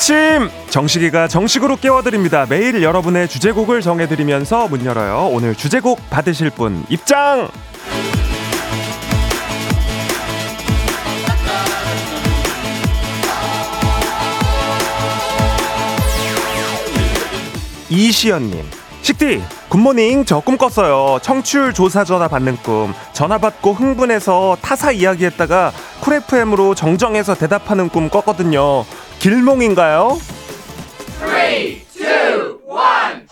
아침 정식이가 정식으로 깨워드립니다. 매일 여러분의 주제곡을 정해드리면서 문 열어요. 오늘 주제곡 받으실 분 입장. 이시연님 식디 굿모닝 저 꿈 꿨어요 청취율 조사 전화 받는 꿈 전화 받고 흥분해서 타사 이야기했다가 쿨FM으로 정정해서 대답하는 꿈 꿨거든요 길몽인가요? 3, 2, 1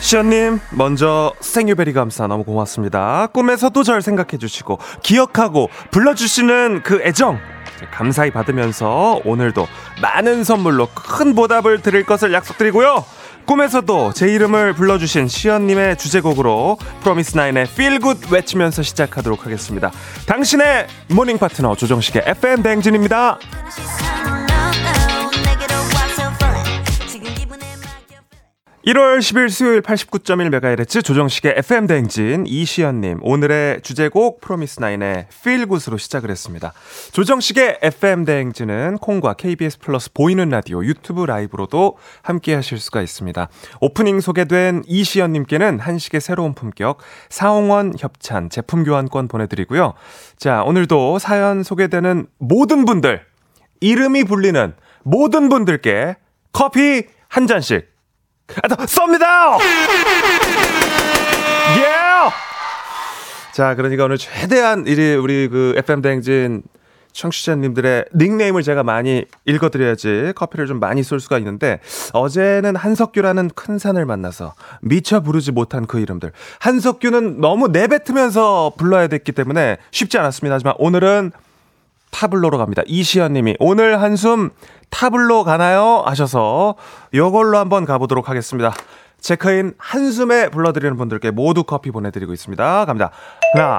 시연님 먼저 생유베리 감사 너무 고맙습니다 꿈에서도 절 생각해 주시고 기억하고 불러주시는 그 애정 감사히 받으면서 오늘도 많은 선물로 큰 보답을 드릴 것을 약속드리고요 꿈에서도 제 이름을 불러주신 시연님의 주제곡으로 프로미스나인의 Feel Good 외치면서 시작하도록 하겠습니다. 당신의 morning 파트너 조정식의 FM 대행진입니다. 1월 10일 수요일 89.1MHz 조정식의 FM대행진 이시연님 오늘의 주제곡 프로미스나인의 Feel Good으로 시작을 했습니다. 조정식의 FM대행진은 콩과 KBS 플러스 보이는 라디오 유튜브 라이브로도 함께 하실 수가 있습니다. 오프닝 소개된 이시연님께는 한식의 새로운 품격 사홍원 협찬 제품 교환권 보내드리고요. 자 오늘도 사연 소개되는 모든 분들 이름이 불리는 모든 분들께 커피 한 잔씩 아, 쏩니다! 예! Yeah! 자, 그러니까 오늘 최대한 우리, 우리 그 FM대행진 청취자님들의 닉네임을 제가 많이 읽어드려야지 커피를 좀 많이 쏠 수가 있는데 어제는 한석규라는 큰 산을 만나서 미처 부르지 못한 그 이름들 한석규는 너무 내뱉으면서 불러야 됐기 때문에 쉽지 않았습니다 하지만 오늘은 타블로로 갑니다 이시연 님이 오늘 한숨 타블로 가나요? 하셔서 요걸로 한번 가보도록 하겠습니다. 체크인 한숨에 불러드리는 분들께 모두 커피 보내드리고 있습니다. 갑니다. 하나,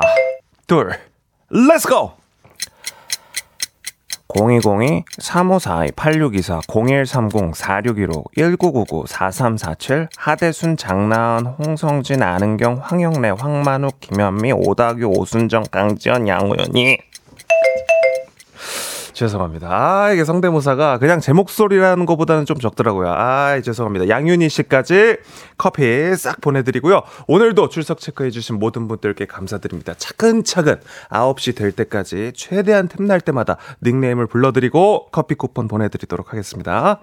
둘, let's go! 0202-3542-8624-0130-4615-1999-4347 하대순, 장나은, 홍성진, 아는경, 황영래, 황만욱, 김현미, 오다규, 오순정, 강지연, 양우연이 죄송합니다. 아, 이게 성대모사가 그냥 제 목소리라는 것보다는 좀 적더라고요. 아, 죄송합니다. 양윤희 씨까지 커피 싹 보내드리고요. 오늘도 출석 체크해주신 모든 분들께 감사드립니다. 차근차근 9시 될 때까지 최대한 틈날 때마다 닉네임을 불러드리고 커피 쿠폰 보내드리도록 하겠습니다.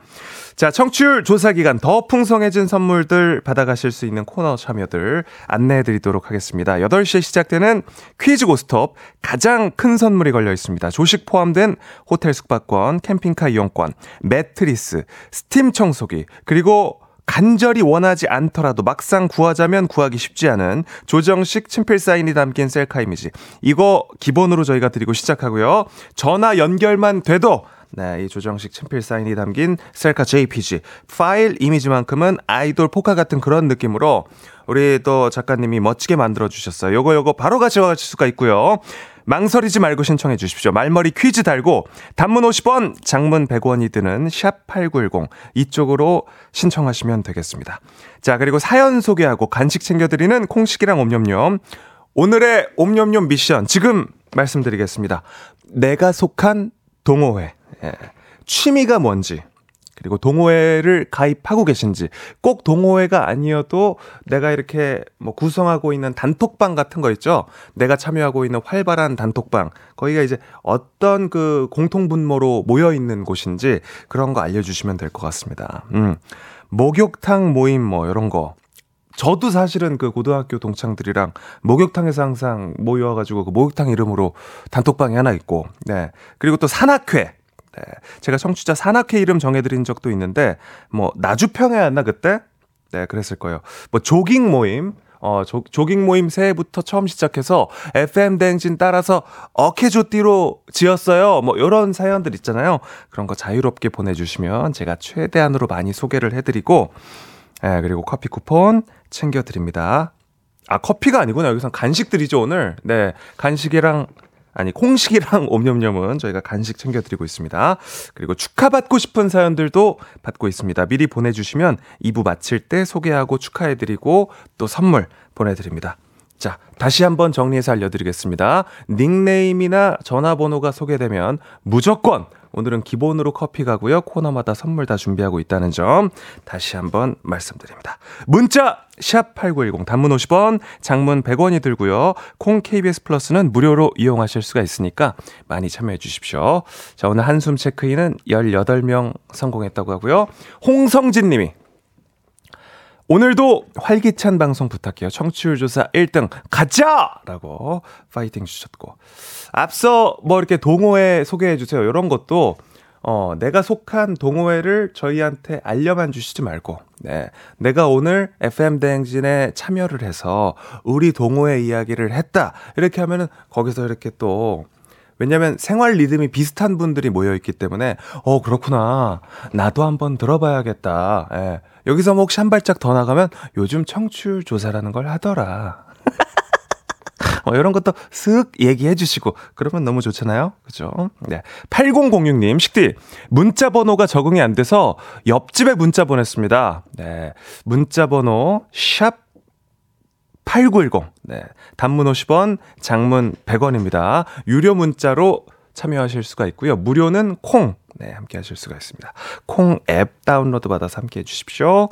자, 청취율 조사 기간 더 풍성해진 선물들 받아가실 수 있는 코너 참여들 안내해 드리도록 하겠습니다. 8시에 시작되는 퀴즈 고스톱 가장 큰 선물이 걸려 있습니다. 조식 포함된 호텔 숙박권, 캠핑카 이용권, 매트리스, 스팀 청소기, 그리고 간절히 원하지 않더라도 막상 구하자면 구하기 쉽지 않은 조정식 친필 사인이 담긴 셀카 이미지. 이거 기본으로 저희가 드리고 시작하고요. 전화 연결만 돼도 네, 이 조정식 친필 사인이 담긴 셀카 JPG 파일 이미지만큼은 아이돌 포카 같은 그런 느낌으로 우리 또 작가님이 멋지게 만들어 주셨어요. 요거 요거 바로 가져가실 수가 있고요. 망설이지 말고 신청해 주십시오. 말머리 퀴즈 달고 단문 50원, 장문 100원이 드는 샵 8910 이쪽으로 신청하시면 되겠습니다. 자, 그리고 사연 소개하고 간식 챙겨 드리는 콩식이랑 옴념념. 오늘의 옴념념 미션 지금 말씀드리겠습니다. 내가 속한 동호회. 예. 취미가 뭔지, 그리고 동호회를 가입하고 계신지, 꼭 동호회가 아니어도 내가 이렇게 뭐 구성하고 있는 단톡방 같은 거 있죠? 내가 참여하고 있는 활발한 단톡방, 거기가 이제 어떤 그 공통 분모로 모여 있는 곳인지 그런 거 알려 주시면 될 것 같습니다. 음. 목욕탕 모임 뭐 이런 거. 저도 사실은 그 고등학교 동창들이랑 목욕탕에서 항상 모여가지고 그 목욕탕 이름으로 단톡방이 하나 있고, 네. 그리고 또 산악회. 네. 제가 청취자 산악회 이름 정해드린 적도 있는데, 뭐, 나주평에였나, 그때? 네, 그랬을 거예요. 뭐, 조깅 모임, 어, 조, 조깅 모임 새해부터 처음 시작해서 FM 댕진 따라서 어케조띠로 지었어요. 뭐, 요런 사연들 있잖아요. 그런 거 자유롭게 보내주시면 제가 최대한으로 많이 소개를 해드리고, 예, 그리고 커피 쿠폰 챙겨드립니다. 아, 커피가 아니구나. 여기선 간식들이죠, 오늘. 네. 간식이랑 아니 콩식이랑 옴념념은 저희가 간식 챙겨드리고 있습니다. 그리고 축하받고 싶은 사연들도 받고 있습니다. 미리 보내주시면 2부 마칠 때 소개하고 축하해드리고 또 선물 보내드립니다. 자, 다시 한번 정리해서 알려드리겠습니다. 닉네임이나 전화번호가 소개되면 무조건 오늘은 기본으로 커피 가고요. 코너마다 선물 다 준비하고 있다는 점 다시 한번 말씀드립니다. 문자 샵8910 단문 50원, 장문 100원이 들고요. 콩 KBS 플러스는 무료로 이용하실 수가 있으니까 많이 참여해 주십시오. 자, 오늘 한숨 체크인은 18명 성공했다고 하고요. 홍성진 님이 오늘도 활기찬 방송 부탁해요. 청취율 조사 1등 가자! 라고 파이팅 주셨고. 앞서 뭐 이렇게 동호회 소개해 주세요. 이런 것도 어, 내가 속한 동호회를 저희한테 알려만 주시지 말고, 네. 내가 오늘 FM대행진에 참여를 해서 우리 동호회 이야기를 했다. 이렇게 하면은 거기서 이렇게 또 왜냐면 생활 리듬이 비슷한 분들이 모여 있기 때문에 어 그렇구나 나도 한번 들어봐야겠다. 예. 여기서 뭐 혹시 한 발짝 더 나가면 요즘 청취율 조사라는 걸 하더라. 어, 이런 것도 쓱 얘기해 주시고 그러면 너무 좋잖아요. 그죠? 네. 8006님, 식디, 문자 번호가 적응이 안 돼서 옆집에 문자 보냈습니다. 네. 문자 번호 샵 8910. 네. 단문 50원, 장문 100원입니다. 유료 문자로 참여하실 수가 있고요. 무료는 콩. 네, 함께 하실 수가 있습니다. 콩 앱 다운로드 받아서 함께 해 주십시오.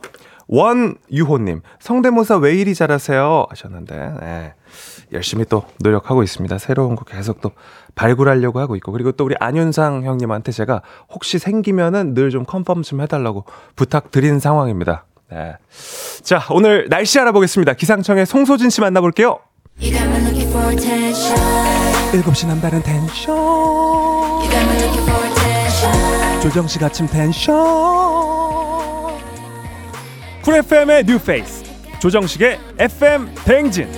원유호님, 성대모사 왜 이리 잘하세요? 하셨는데, 네. 열심히 또 노력하고 있습니다. 새로운 거 계속 또 발굴하려고 하고 있고. 그리고 또 우리 안윤상 형님한테 제가 혹시 생기면은 늘 좀 confirm 좀 해달라고 부탁드린 상황입니다. 네. 자, 오늘 날씨 알아보겠습니다. 기상청의 송소진 씨 만나볼게요. 7시 남다른 텐션. 조정식 아침 텐션. 쿨 FM의 new face. 조정식의 FM 대행진.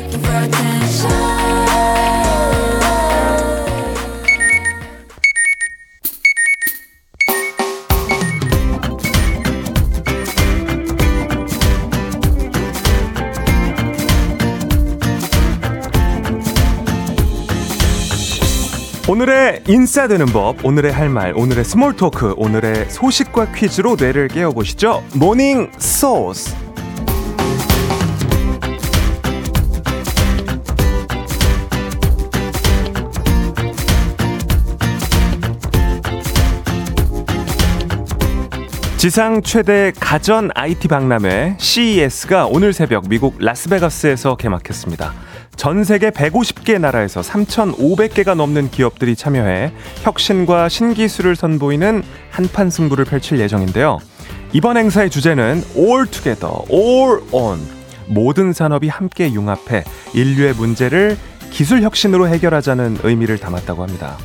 오늘의 인싸되는 법, 오늘의 할 말, 오늘의 small talk, 오늘의 소식과 퀴즈로 뇌를 깨워보시죠. morning 소즈. 지상 최대 가전 IT 박람회 CES가 오늘 새벽 미국 라스베가스에서 개막했습니다. 전 세계 150개 나라에서 3,500개가 넘는 기업들이 참여해 혁신과 신기술을 선보이는 한판 승부를 펼칠 예정인데요. 이번 행사의 주제는 All Together, All On. 모든 산업이 함께 융합해 인류의 문제를 기술 혁신으로 해결하자는 의미를 담았다고 합니다.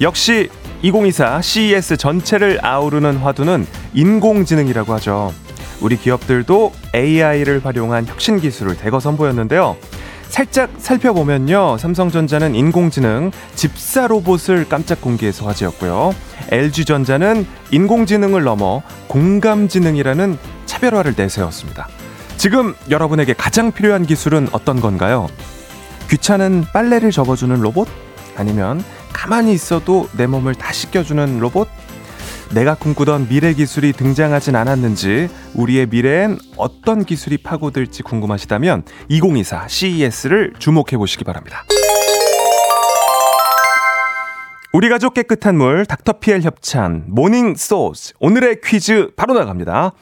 역시 2024 CES 전체를 아우르는 화두는 인공지능이라고 하죠. 우리 기업들도 AI를 활용한 혁신 기술을 대거 선보였는데요. 살짝 살펴보면요. 삼성전자는 인공지능 집사 로봇을 깜짝 공개해서 화제였고요. LG전자는 인공지능을 넘어 공감지능이라는 차별화를 내세웠습니다. 지금 여러분에게 가장 필요한 기술은 어떤 건가요? 귀찮은 빨래를 접어주는 로봇? 아니면 가만히 있어도 내 몸을 다 씻겨주는 로봇? 내가 꿈꾸던 미래 기술이 등장하진 않았는지 우리의 미래엔 어떤 기술이 파고들지 궁금하시다면 2024 CES를 주목해 보시기 바랍니다. 우리 가족 깨끗한 물 닥터피엘 협찬 morning 소즈 오늘의 퀴즈 바로 나갑니다.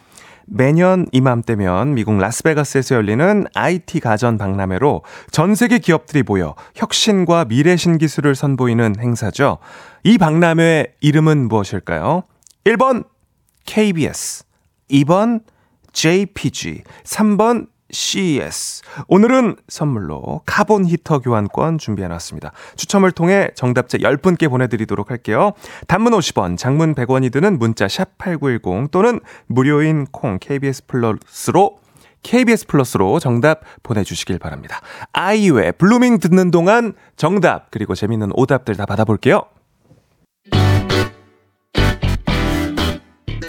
매년 이맘때면 미국 라스베가스에서 열리는 IT 가전 박람회로 전 세계 기업들이 모여 혁신과 미래 신기술을 선보이는 행사죠. 이 박람회 이름은 무엇일까요? 1번 KBS, 2번 JPG, 3번 CES. 오늘은 선물로 카본 히터 교환권 준비해놨습니다. 추첨을 통해 정답자 10분께 보내드리도록 할게요. 단문 50원, 장문 100원이 드는 문자 샵8910 또는 무료인 콩 KBS 플러스로 KBS 플러스로 정답 보내주시길 바랍니다. 아이유의 Blueming 듣는 동안 정답 그리고 재밌는 오답들 다 받아볼게요.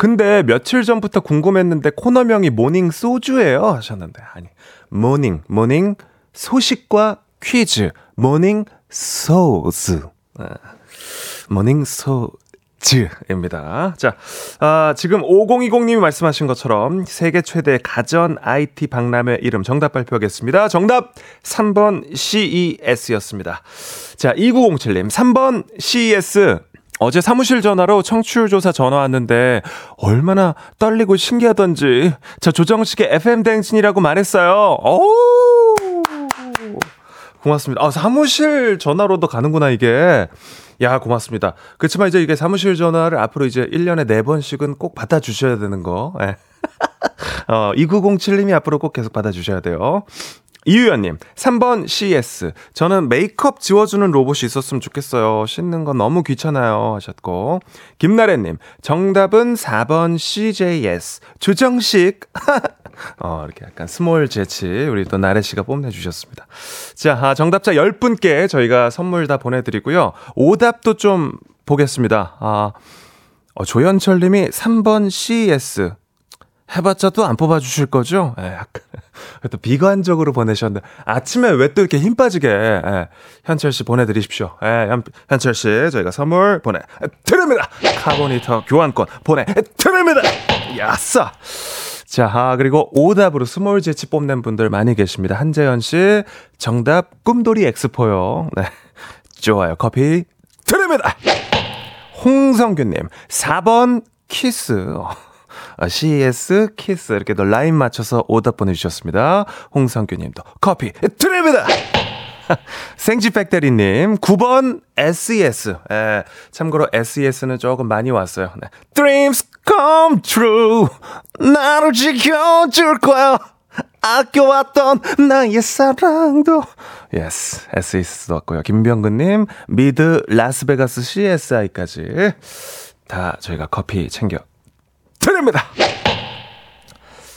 근데 며칠 전부터 궁금했는데 코너명이 morning 소주예요 하셨는데 아니 morning morning 소식과 퀴즈 morning 소즈 아, morning 소즈입니다. 자, 아, 지금 5020님이 말씀하신 것처럼 세계 최대 가전 IT 박람회 이름 정답 발표하겠습니다. 정답 3번 CES였습니다. 자, 2907님 3번 CES 어제 사무실 전화로 청취율 조사 전화 왔는데 얼마나 떨리고 신기하던지 저 조정식의 FM 댕진이라고 말했어요. 오! 고맙습니다. 아, 사무실 전화로도 가는구나 이게. 야, 고맙습니다. 그렇지만 이제 이게 사무실 전화를 앞으로 이제 1년에 4번씩은 꼭 받아 주셔야 되는 거. 예. 어, 2907님이 앞으로 꼭 계속 받아 주셔야 돼요. 이유연님, 3번 CS. 저는 메이크업 지워주는 로봇이 있었으면 좋겠어요. 씻는 건 너무 귀찮아요. 하셨고. 김나래님, 정답은 4번 CJS. 조정식. 어, 이렇게 약간 small 재치. 우리 또 나래 씨가 뽐내주셨습니다. 자, 아, 정답자 10분께 저희가 선물 다 보내드리고요. 오답도 좀 보겠습니다. 아, 어, 조현철 님이 3번 CS. 해봤자 또 안 뽑아주실 거죠? 예, 약간. 또 비관적으로 보내셨는데, 아침에 왜 또 이렇게 힘 빠지게, 예, 현철 씨 보내드리십시오. 예, 현, 현철 씨, 저희가 선물 보내드립니다! 카보니터 교환권 보내드립니다! 아싸! 자, 아, 그리고 오답으로 small 재치 뽑는 분들 많이 계십니다. 한재현 씨, 정답, 꿈돌이 엑스포요. 네. 좋아요. 커피 드립니다! 홍성규님, 4번 키스. 어, CS 키스 이렇게 또 라인 맞춰서 오답 보내주셨습니다. 홍성규님도 커피 드립니다. 생지팩대리님 9번 SES. 예, 참고로 SES는 조금 많이 왔어요. 네. Dreams come true. 나를 지켜줄 거야. 아껴왔던 나의 사랑도. Yes, SES도 왔고요. 김병근님, 미드 라스베가스 CSI까지 다 저희가 커피 챙겨 드립니다.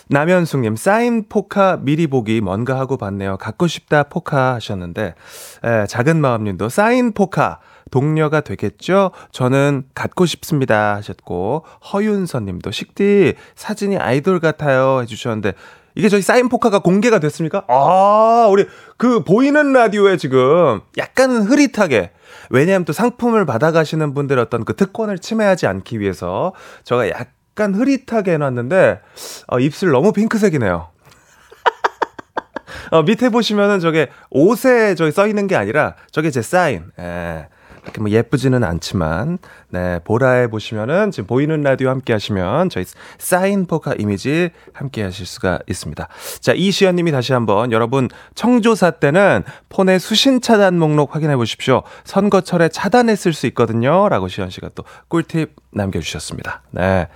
남현숙님, 사인 포카 미리 보기 뭔가 하고 봤네요. 갖고 싶다 포카 하셨는데, 에, 작은 마음님도 사인 포카 동료가 되겠죠? 저는 갖고 싶습니다 하셨고, 허윤서님도 식디 사진이 아이돌 같아요 해주셨는데, 이게 저희 사인 포카가 공개가 됐습니까? 아, 우리 그 보이는 라디오에 지금 약간은 흐릿하게 왜냐하면 또 상품을 받아가시는 분들 어떤 그 특권을 침해하지 않기 위해서 제가 약 약간 흐릿하게 해놨는데 어, 입술 너무 핑크색이네요. 어, 밑에 보시면은 저게 옷에 저기 써 있는 게 아니라 저게 제 사인. 예. 이렇게 뭐 예쁘지는 않지만 네 보라에 보시면은 지금 보이는 라디오 함께 하시면 저희 사인 포카 이미지 함께 하실 수가 있습니다. 자 이시연님이 다시 한번 여러분 청조사 때는 폰의 수신 차단 목록 확인해 보십시오. 선거철에 차단했을 수 있거든요.라고 시연 씨가 또 꿀팁 남겨주셨습니다. 네.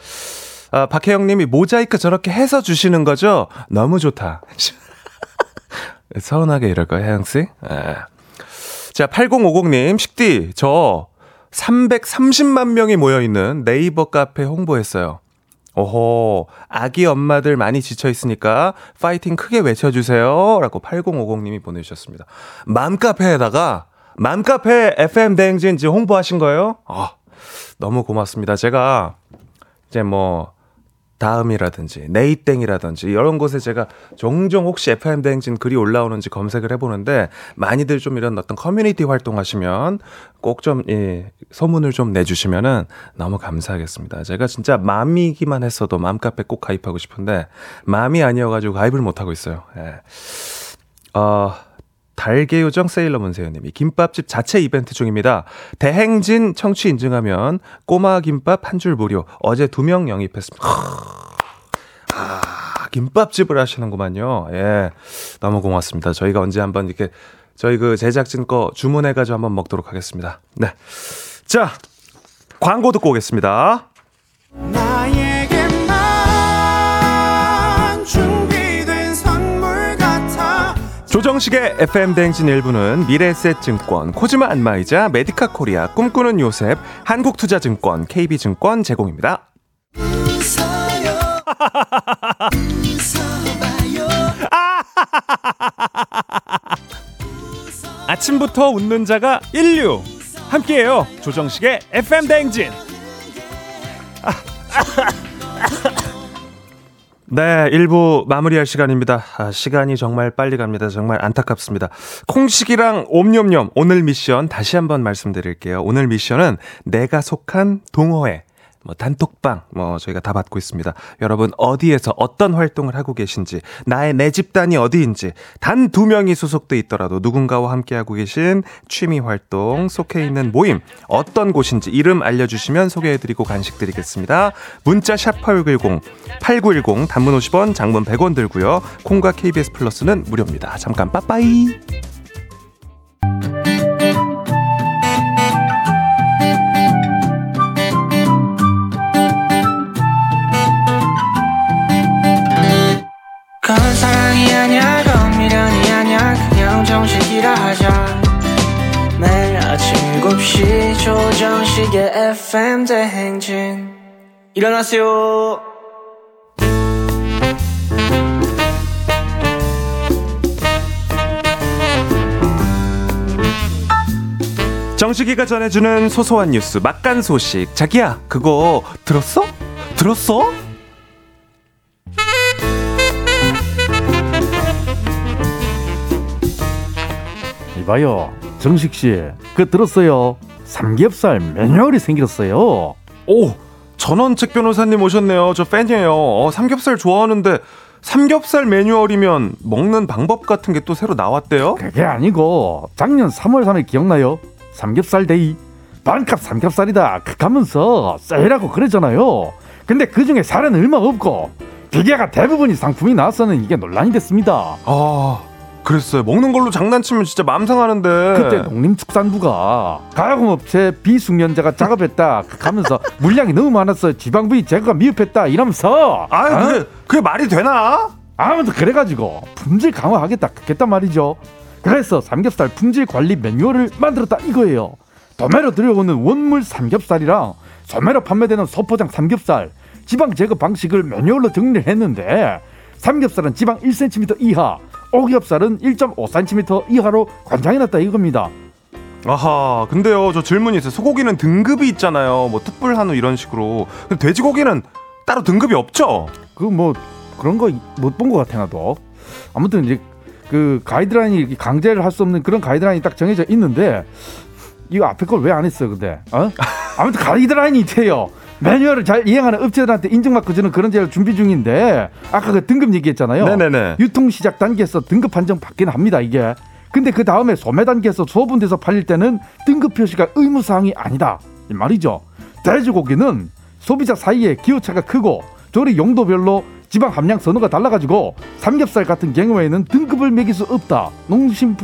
아, 박혜영 님이 모자이크 저렇게 해서 주시는 거죠? 너무 좋다. 서운하게 이럴 거예요, 혜영씨? 네. 자, 8050님, 식디, 저 330만 명이 모여있는 네이버 카페 홍보했어요. 오호, 아기 엄마들 많이 지쳐 있으니까 파이팅 크게 외쳐주세요. 라고 8050님이 보내주셨습니다. 맘카페에다가, 맘카페 FM 대행진 지금 홍보하신 거예요? 아, 너무 고맙습니다. 제가 이제 뭐, 다음이라든지 네이땡이라든지 이런 곳에 제가 종종 혹시 FM 대행진 글이 올라오는지 검색을 해보는데 많이들 좀 이런 어떤 커뮤니티 활동하시면 꼭좀 예, 소문을 좀 내주시면은 너무 감사하겠습니다. 제가 진짜 맘이기만 했어도 맘카페 꼭 가입하고 싶은데 맘이 아니어가지고 가입을 못 하고 있어요. 예. 어, 달개요정 세일러문 세요님이 김밥집 자체 이벤트 중입니다. 대행진 청취 인증하면 꼬마 김밥 한 줄 무료. 어제 두 명 영입했습니다. 아, 김밥집을 하시는구만요. 예. 너무 고맙습니다. 저희가 언제 한번 이렇게 저희 그 제작진 거 주문해가지고 한번 먹도록 하겠습니다. 네. 자, 광고 듣고 오겠습니다. 조정식의 FM 대행진 일부는 미래에셋증권, 코즈마 안마이자, 메디카 코리아, 꿈꾸는 요셉, 한국투자증권, KB증권 제공입니다. 아침부터 웃는 자가 인류. 함께해요. 조정식의 FM 대행진. 네, 1부 마무리할 시간입니다. 아, 시간이 정말 빨리 갑니다. 정말 안타깝습니다. 콩식이랑 옴뇸뇸 오늘 미션 다시 한번 말씀드릴게요. 오늘 미션은 내가 속한 동호회 뭐 단톡방 뭐 저희가 다 받고 있습니다. 여러분 어디에서 어떤 활동을 하고 계신지 나의 내 집단이 어디인지 단 두 명이 소속돼 있더라도 누군가와 함께 하고 계신 취미 활동 속해 있는 모임 어떤 곳인지 이름 알려주시면 소개해드리고 간식 드리겠습니다. 문자 샵 8910 8910 단문 50원 장문 100원 들고요. 콩과 KBS 플러스는 무료입니다. 잠깐 빠빠이. 조정식의 FM 대행진. 일어나세요. 정식이가 전해주는 소소한 뉴스 막간 소식. 자기야 그거 들었어? 들었어? 이봐요 정식 씨그 들었어요 삼겹살 매뉴얼이 생겼어요. 오 전원책 변호사님 오셨네요. 저 팬이에요. 어, 삼겹살 좋아하는데 삼겹살 매뉴얼이면 먹는 방법 같은 게 또 새로 나왔대요? 그게 아니고 작년 3월 3일 기억나요? 삼겹살 데이. 반값 삼겹살이다 그 하면서 세일하고 그러잖아요. 근데 그 중에 살은 얼마 없고 비계가 대부분이 상품이 나왔서는 이게 논란이 됐습니다. 아 그랬어요 먹는 걸로 장난치면 진짜 맘 상하는데 그때 농림축산부가 가공업체 비숙련자가 작업했다 하면서 물량이 너무 많아서 지방부위 제거가 미흡했다 이러면서 아유 어? 그게 그게 말이 되나? 아무튼 그래가지고 품질 강화하겠다 했단 말이죠. 그래서 삼겹살 품질 관리 매뉴얼을 만들었다 이거예요. 도매로 들여오는 원물 삼겹살이랑 소매로 판매되는 소포장 삼겹살 지방 제거 방식을 매뉴얼로 정리를 했는데 삼겹살은 지방 1cm 이하, 오겹살은 1.5cm 이하로 관장해놨다 이겁니다. 아하 근데요 저 질문이 있어요 소고기는 등급이 있잖아요 뭐 특불 한우 이런 식으로 근데 돼지고기는 따로 등급이 없죠? 그 뭐 그런 거 못 본 것 같아 나도. 아무튼 이제 그 가이드라인이 강제를 할 수 없는 그런 가이드라인이 딱 정해져 있는데 이거 앞에 걸 왜 안 했어 근데 어? 아무튼 가이드라인이 있대요. 매뉴얼을 잘 이행하는 업체들한테 인증받고 주는 그런 제를 준비 중인데 아까 그 등급 얘기했잖아요. 네네네. 유통 시작 단계에서 등급 판정 받긴 합니다 이게. 근데 그 다음에 소매 단계에서 소분돼서 팔릴 때는 등급 표시가 의무 사항이 아니다 이 말이죠. 돼지고기는 소비자 사이에 기호차가 크고 조리 용도별로 지방 함량 선호가 달라가지고 삼겹살 같은 경우에는 등급을 매길 수 없다. 농심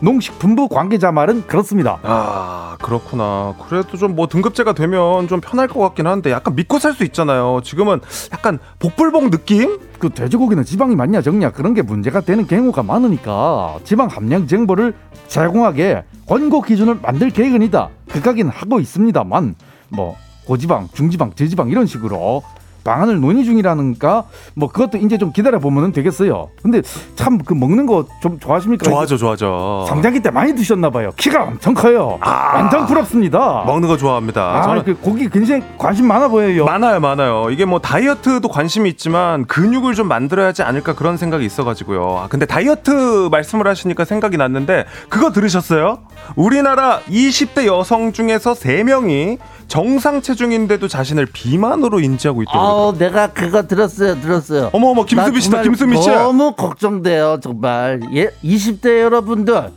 농식품부 관계자 말은 그렇습니다. 아 그렇구나 그래도 좀 뭐 등급제가 되면 좀 편할 것 같긴 한데 약간 믿고 살 수 있잖아요 지금은 약간 복불복 느낌? 그 돼지고기는 지방이 많냐 적냐 그런 게 문제가 되는 경우가 많으니까 지방 함량 정보를 제공하게 권고 기준을 만들 계획은 이다. 그까기는 하고 있습니다만 뭐 고지방, 중지방, 저지방 이런 식으로 방안을 논의 중이라는가 뭐 그것도 이제 좀 기다려 보면은 되겠어요. 근데 참 그 먹는 거 좀 좋아하십니까? 좋아죠, 좋아죠. 성장기 때 많이 드셨나 봐요. 키가 엄청 커요. 완전 부럽습니다. 먹는 거 좋아합니다. 아, 저는 그 고기 굉장히 관심 많아 보여요. 많아요, 많아요. 이게 뭐 다이어트도 관심이 있지만 근육을 좀 만들어야 하지 않을까 그런 생각이 있어가지고요. 아, 근데 다이어트 말씀을 하시니까 생각이 났는데 그거 들으셨어요? 우리나라 20대 여성 중에서 3명이 정상 체중인데도 자신을 비만으로 인지하고 있다고 내가 그거 들었어요 들었어요 어머, 어머, 김수미 나 씨다, 김수미 씨. 너무 걱정돼요 정말 예 20대 여러분들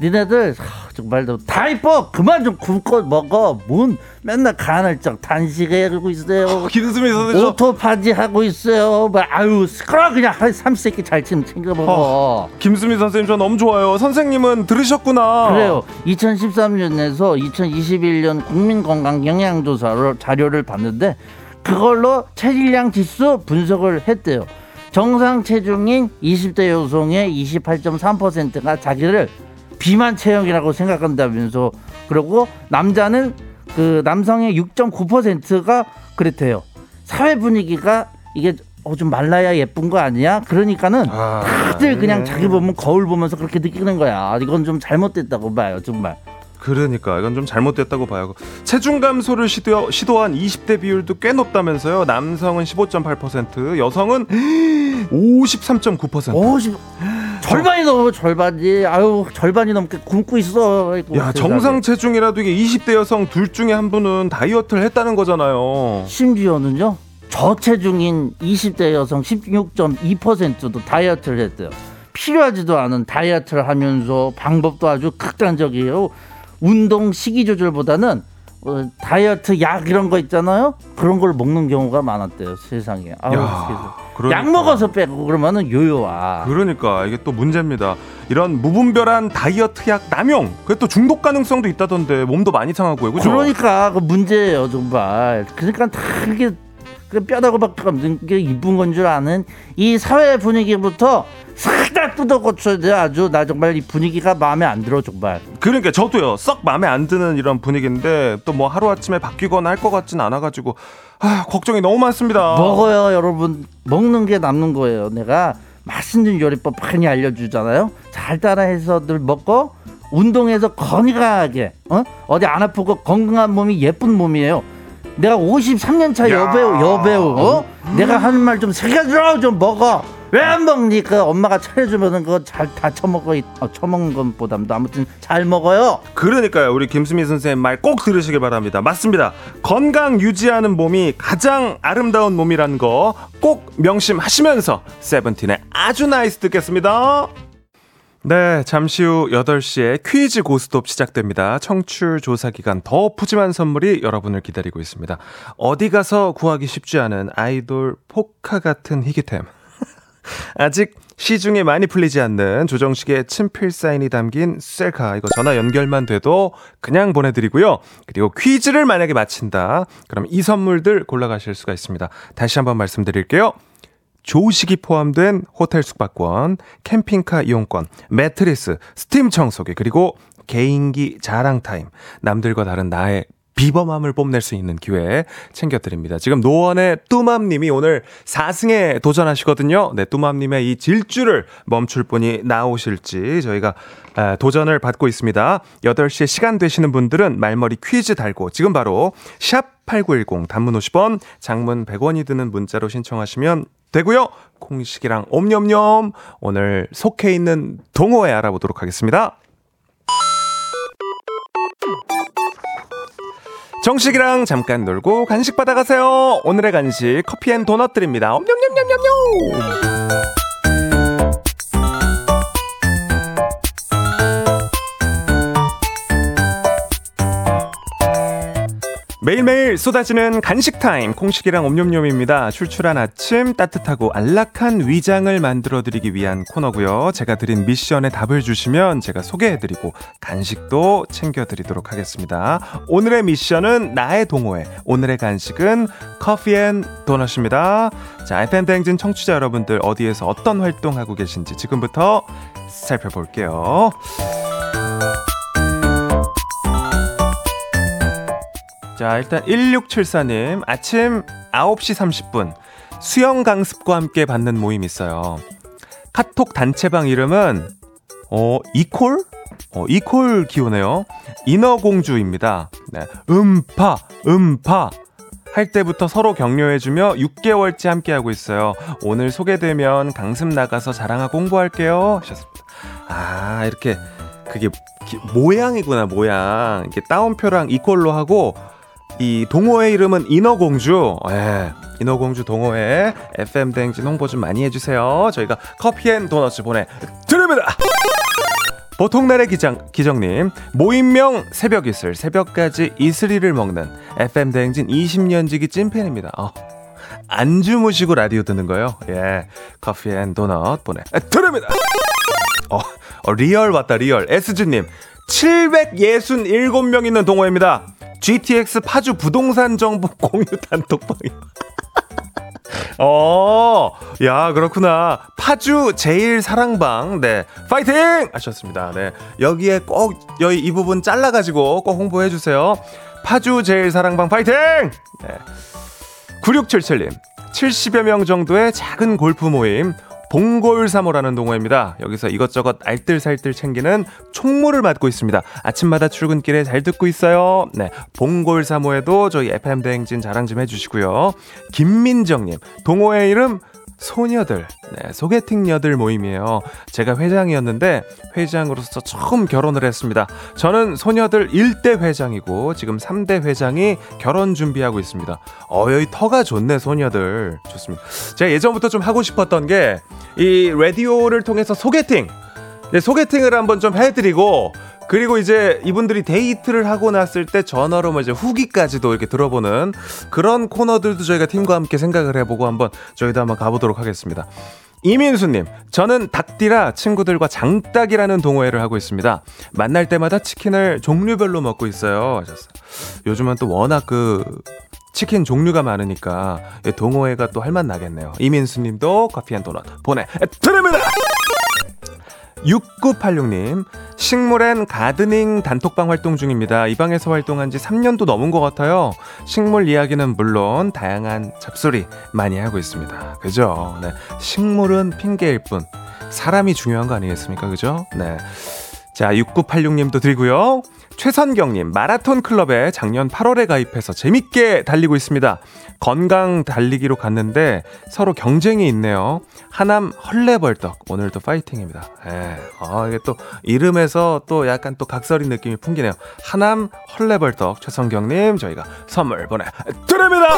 니네들 하, 정말 다 이뻐 그만 좀 굶고 먹어 뭔 맨날 간헐적 단식에 하고 있어요 김수미 선생님. 오토파지 하고 있어요 뭐 아유 시끄러 그냥 한 삼시세끼 잘좀 챙겨 먹어 김수미 선생님 저 너무 좋아요. 선생님은 들으셨구나. 그래요. 2013년에서 2021년 국민건강 영양조사로 자료를 봤는데 그걸로 체질량 지수 분석을 했대요. 정상 체중인 20대 여성의 28.3%가 자기를 비만 체형이라고 생각한다면서 그리고 남자는 그 남성의 6.9%가 그랬대요. 사회 분위기가 이게 어, 좀 말라야 예쁜 거 아니야? 그러니까는 아, 다들 그냥 자기 보면 거울 보면서 그렇게 느끼는 거야. 이건 좀 잘못됐다고 봐요, 정말. 그러니까 이건 좀 잘못됐다고 봐요. 체중 감소를 시도, 시도한 20대 비율도 꽤 높다면서요. 남성은 15.8%, 여성은 53.9%. 50 절반이 넘어 절반이 아유 절반이 넘게 굶고 있어. 야. 정상 체중이라도 이게 20대 여성 둘 중에 한 분은 다이어트를 했다는 거잖아요. 심지어는요 저체중인 20대 여성 16.2%도 다이어트를 했대요. 필요하지도 않은 다이어트를 하면서 방법도 아주 극단적이에요. 운동 식이 조절보다는 어, 다이어트 약 이런 거 있잖아요. 그런 걸 먹는 경우가 많았대요. 세상에. 아유, 야. 그러니까. 약 먹어서 빼고 그러면은 요요와. 그러니까 이게 또 문제입니다. 이런 무분별한 다이어트 약 남용, 그게 또 중독 가능성도 있다던데 몸도 많이 상하고요, 그죠? 그러니까 그 문제예요 정말. 그러니까 다 이게 그 뼈다구밖에 없는 게 이쁜 건 줄 아는 이 사회 분위기부터 싹 다 뜯어 고쳐야 돼 아주 나 정말 이 분위기가 마음에 안 들어 정말. 그러니까 저도요 썩 마음에 안 드는 이런 분위기인데 또 뭐 하루 아침에 바뀌거나 할 것 같진 않아가지고 아 걱정이 너무 많습니다. 먹어요 여러분 먹는 게 남는 거예요. 내가 맛있는 요리법 많이 알려주잖아요. 잘 따라해서 늘 먹고 운동해서 건강하게 어? 어디 안 아프고 건강한 몸이 예쁜 몸이에요. 내가 53년 차 여배우 여배우 어? 내가 하는 말 좀 새겨들어 좀 먹어. 왜 안 먹니? 그 엄마가 차려주면은 그거 잘다 처먹어 어, 처먹는 것보담도 아무튼 잘 먹어요. 그러니까요 우리 김수미 선생님 말 꼭 들으시길 바랍니다. 맞습니다. 건강 유지하는 몸이 가장 아름다운 몸이라는 거 꼭 명심하시면서 세븐틴의 아주 nice 듣겠습니다. 네, 잠시 후 8시에 퀴즈 고스톱 시작됩니다. 청취율 조사 기간 더 푸짐한 선물이 여러분을 기다리고 있습니다. 어디 가서 구하기 쉽지 않은 아이돌 포카 같은 희귀템. 아직 시중에 많이 풀리지 않는 조정식의 친필 사인이 담긴 셀카 이거 전화 연결만 돼도 그냥 보내드리고요. 그리고 퀴즈를 만약에 마친다. 그럼 이 선물들 골라가실 수가 있습니다. 다시 한번 말씀드릴게요. 조식이 포함된 호텔 숙박권, 캠핑카 이용권, 매트리스, 스팀 청소기, 그리고 개인기 자랑 타임, 남들과 다른 나의 비범함을 뽐낼 수 있는 기회 챙겨드립니다. 지금 노원의 뚜맘님이 오늘 4승에 도전하시거든요. 네, 뚜맘님의 이 질주를 멈출 분이 나오실지 저희가 아, 도전을 받고 있습니다. 8시에 시간 되시는 분들은 말머리 퀴즈 달고 지금 바로 샵8910 단문 50원, 장문 100원이 드는 문자로 신청하시면 되고요. 콩식이랑 옴념념 오늘 속해 있는 동호회 알아보도록 하겠습니다. 정식이랑 잠깐 놀고 간식 받아가세요. 오늘의 간식 커피 and 도넛 드립니다. 옴냠냠냠냠 매일매일 쏟아지는 간식 타임 콩식이랑 옴뇸뇸입니다. 출출한 아침 따뜻하고 안락한 위장을 만들어 드리기 위한 코너고요. 제가 드린 미션에 답을 주시면 제가 소개해 드리고 간식도 챙겨 드리도록 하겠습니다. 오늘의 미션은 나의 동호회. 오늘의 간식은 커피 and 도넛입니다. 자, FM 대행진 청취자 여러분들 어디에서 어떤 활동하고 계신지 지금부터 살펴볼게요. 자, 일단 1674님, 아침 9시 30분 수영 강습과 함께 받는 모임이 있어요. 카톡 단체방 이름은 어 이콜? 어 이콜 기호네요. 인어공주입니다. 네. 음파 음파 할 때부터 서로 격려해주며 6개월째 함께하고 있어요. 오늘 소개되면 강습 나가서 자랑하고 홍보할게요. 하셨습니다. 아, 이렇게, 그게 기- 모양이구나, 모양. 이렇게 따옴표랑 이꼴로 하고, 이 동호회 이름은 인어공주. 예. 인어공주 동호회 FM 대행진 홍보 좀 많이 해주세요. 저희가 커피앤 도너츠 보내드립니다. 보통날의 기장, 기정님, 모임명 새벽 이슬, 새벽까지 이슬이를 먹는 FM 대행진 20년지기 찐팬입니다. 어, 안 주무시고 라디오 듣는 거요? 예. 커피 and 도넛 보내드립니다. 어, 어, real 왔다, real. S주님, 767명 있는 동호회입니다. GTX 파주 부동산 정보 공유 단톡방이요. 어, 야, 그렇구나. 파주 제일 사랑방, 네. 파이팅! 하셨습니다. 네. 여기에 꼭, 여기 이 부분 잘라가지고 꼭 홍보해주세요. 파주 제일 사랑방 파이팅! 네. 9677님, 70여 명 정도의 작은 골프 모임, 봉골사모라는 동호회입니다. 여기서 이것저것 알뜰살뜰 챙기는 총무를 맡고 있습니다. 아침마다 출근길에 잘 듣고 있어요. 네. 봉골사모에도 저희 FM대행진 자랑 좀 해주시고요. 김민정님, 동호회 이름 소녀들, 네, 소개팅녀들 모임이에요. 제가 회장이었는데 회장으로서 처음 결혼을 했습니다. 저는 소녀들 1대 회장이고 지금 3대 회장이 결혼 준비하고 있습니다. 어, 여기 터가 좋네, 소녀들. 좋습니다. 제가 예전부터 좀 하고 싶었던 게 이 라디오를 통해서 소개팅, 네, 소개팅을 한번 좀 해드리고 그리고 이제 이분들이 데이트를 하고 났을 때 전화로 뭐 이제 후기까지도 이렇게 들어보는 그런 코너들도 저희가 팀과 함께 생각을 해보고 한번 저희도 한번 가보도록 하겠습니다. 이민수님, 저는 닭띠라 친구들과 장닭이라는 동호회를 하고 있습니다. 만날 때마다 치킨을 종류별로 먹고 있어요. 하셨어요. 요즘은 또 워낙 그 치킨 종류가 많으니까 이 동호회가 또 할맛 나겠네요. 이민수님도 커피 and 도넛 보내드립니다! 6986님, 식물 and gardening 단톡방 활동 중입니다. 이 방에서 활동한 지 3년도 넘은 것 같아요. 식물 이야기는 물론 다양한 잡소리 많이 하고 있습니다. 그죠? 네. 식물은 핑계일 뿐. 사람이 중요한 거 아니겠습니까? 그죠? 네. 자, 6986님도 드리고요. 최선경님, 마라톤 클럽에 작년 8월에 가입해서 재밌게 달리고 있습니다. 건강 달리기로 갔는데 서로 경쟁이 있네요. 하남 헐레벌떡, 오늘도 파이팅입니다. 예, 아, 이게 또 이름에서 또 약간 또 각설이 느낌이 풍기네요. 하남 헐레벌떡, 최선경님, 저희가 선물 보내드립니다!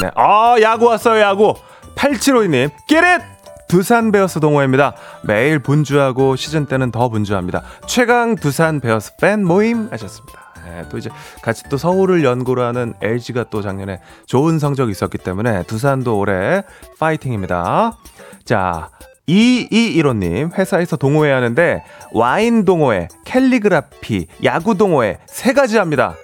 네, 아, 야구 왔어요, 야구! 8752님, 끼릿! 두산 베어스 동호회입니다. 매일 분주하고 시즌 때는 더 분주합니다. 최강 두산 베어스 팬 모임 하셨습니다. 예, 또 이제 같이 또 서울을 연고로 하는 LG가 또 작년에 좋은 성적이 있었기 때문에 두산도 올해 파이팅입니다. 자, 2215님, 회사에서 동호회 하는데 와인 동호회, 캘리그라피, 야구 동호회 세 가지 합니다.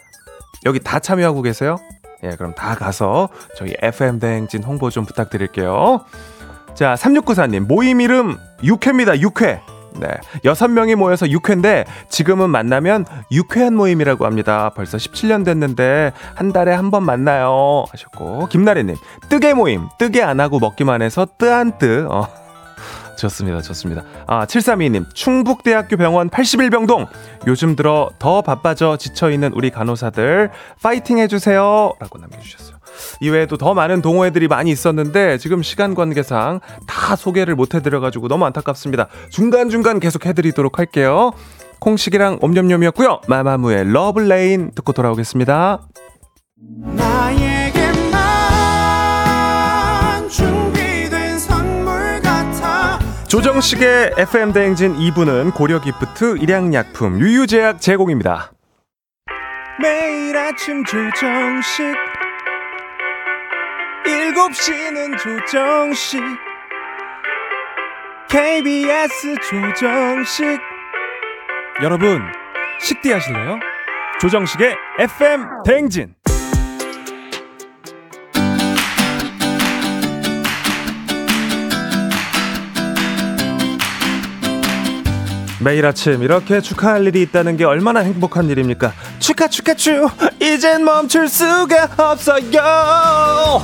여기 다 참여하고 계세요? 예, 그럼 다 가서 저희 FM 대행진 홍보 좀 부탁드릴게요. 자, 3694님, 모임 이름 6회입니다, 6회. 네. 여섯 명이 모여서 6회인데, 지금은 만나면 유쾌한 모임이라고 합니다. 벌써 17년 됐는데, 한 달에 한 번 만나요. 하셨고, 김나래님, 뜨개 모임, 뜨개 안 하고 먹기만 해서 뜨안 뜨. 어. 좋습니다, 좋습니다. 아, 7322님, 충북대학교 병원 81병동. 요즘 들어 더 바빠져 지쳐있는 우리 간호사들, 파이팅 해주세요. 라고 남겨주셨어요. 이외에도 더 많은 동호회들이 많이 있었는데 지금 시간 관계상 다 소개를 못 해드려가지고 너무 안타깝습니다. 중간중간 계속 해드리도록 할게요. 콩식이랑 옴념념이었고요. 마마무의 Love Lane 듣고 돌아오겠습니다. 조정식의 FM 대행진 2부는 고려기프트, 일양약품, 유유제약 제공입니다. 매일 아침 조정식 7시는 조정식 KBS 조정식 여러분 식대 하실래요? 조정식의 FM 대행진 매일 아침 이렇게 축하할 일이 있다는 게 얼마나 행복한 일입니까? 축하 축하 축 이젠 멈출 수가 없어요.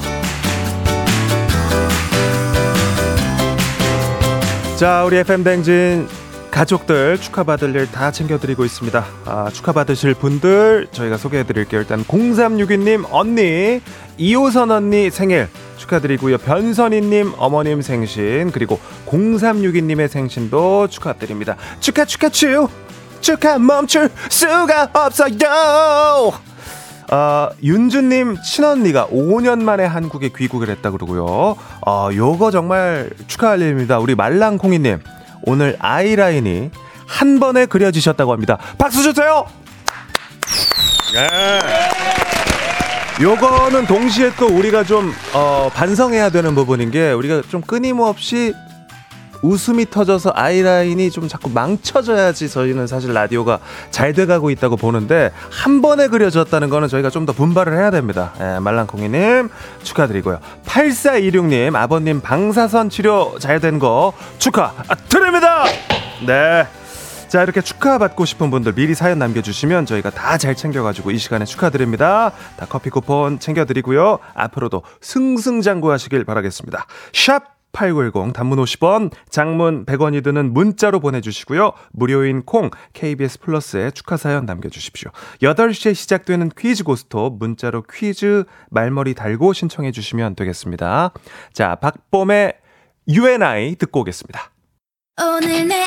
자, 우리 FM 댕진 가족들 축하받을 일 다 챙겨드리고 있습니다. 아, 축하받으실 분들 저희가 소개해드릴게요. 일단 0362님 언니, 이호선 언니 생일 축하드리고요. 변선희님 어머님 생신 그리고 0362님의 생신도 축하드립니다. 축하 축하 축 축하 멈출 수가 없어요. 아, 윤주님 친언니가 5년 만에 한국에 귀국을 했다 그러고요. 아, 요거 정말 축하할 일입니다. 우리 말랑콩이님 오늘 아이라인이 한 번에 그려지셨다고 합니다. 박수 주세요. 네. 요거는 동시에 또 우리가 좀 어, 반성해야 되는 부분인 게 우리가 좀 끊임없이 웃음이 터져서 아이라인이 좀 자꾸 망쳐져야지 저희는 사실 라디오가 잘 돼가고 있다고 보는데 한 번에 그려졌다는 거는 저희가 좀 더 분발을 해야 됩니다. 예, 말랑콩이님 축하드리고요. 8426님 아버님 방사선 치료 잘 된 거 축하 아, 드립니다. 네. 자 이렇게 축하받고 싶은 분들 미리 사연 남겨주시면 저희가 다 잘 챙겨가지고 이 시간에 축하드립니다. 다 커피 쿠폰 챙겨드리고요. 앞으로도 승승장구 하시길 바라겠습니다. 샵 8910 단문 50원, 장문 100원이 드는 문자로 보내주시고요. 무료인 콩 KBS 플러스에 축하 사연 남겨주십시오. 8시에 시작되는 퀴즈 고스톱 문자로 퀴즈 말머리 달고 신청해 주시면 되겠습니다. 자, 박범의 UNI 듣고 오겠습니다. 오늘 내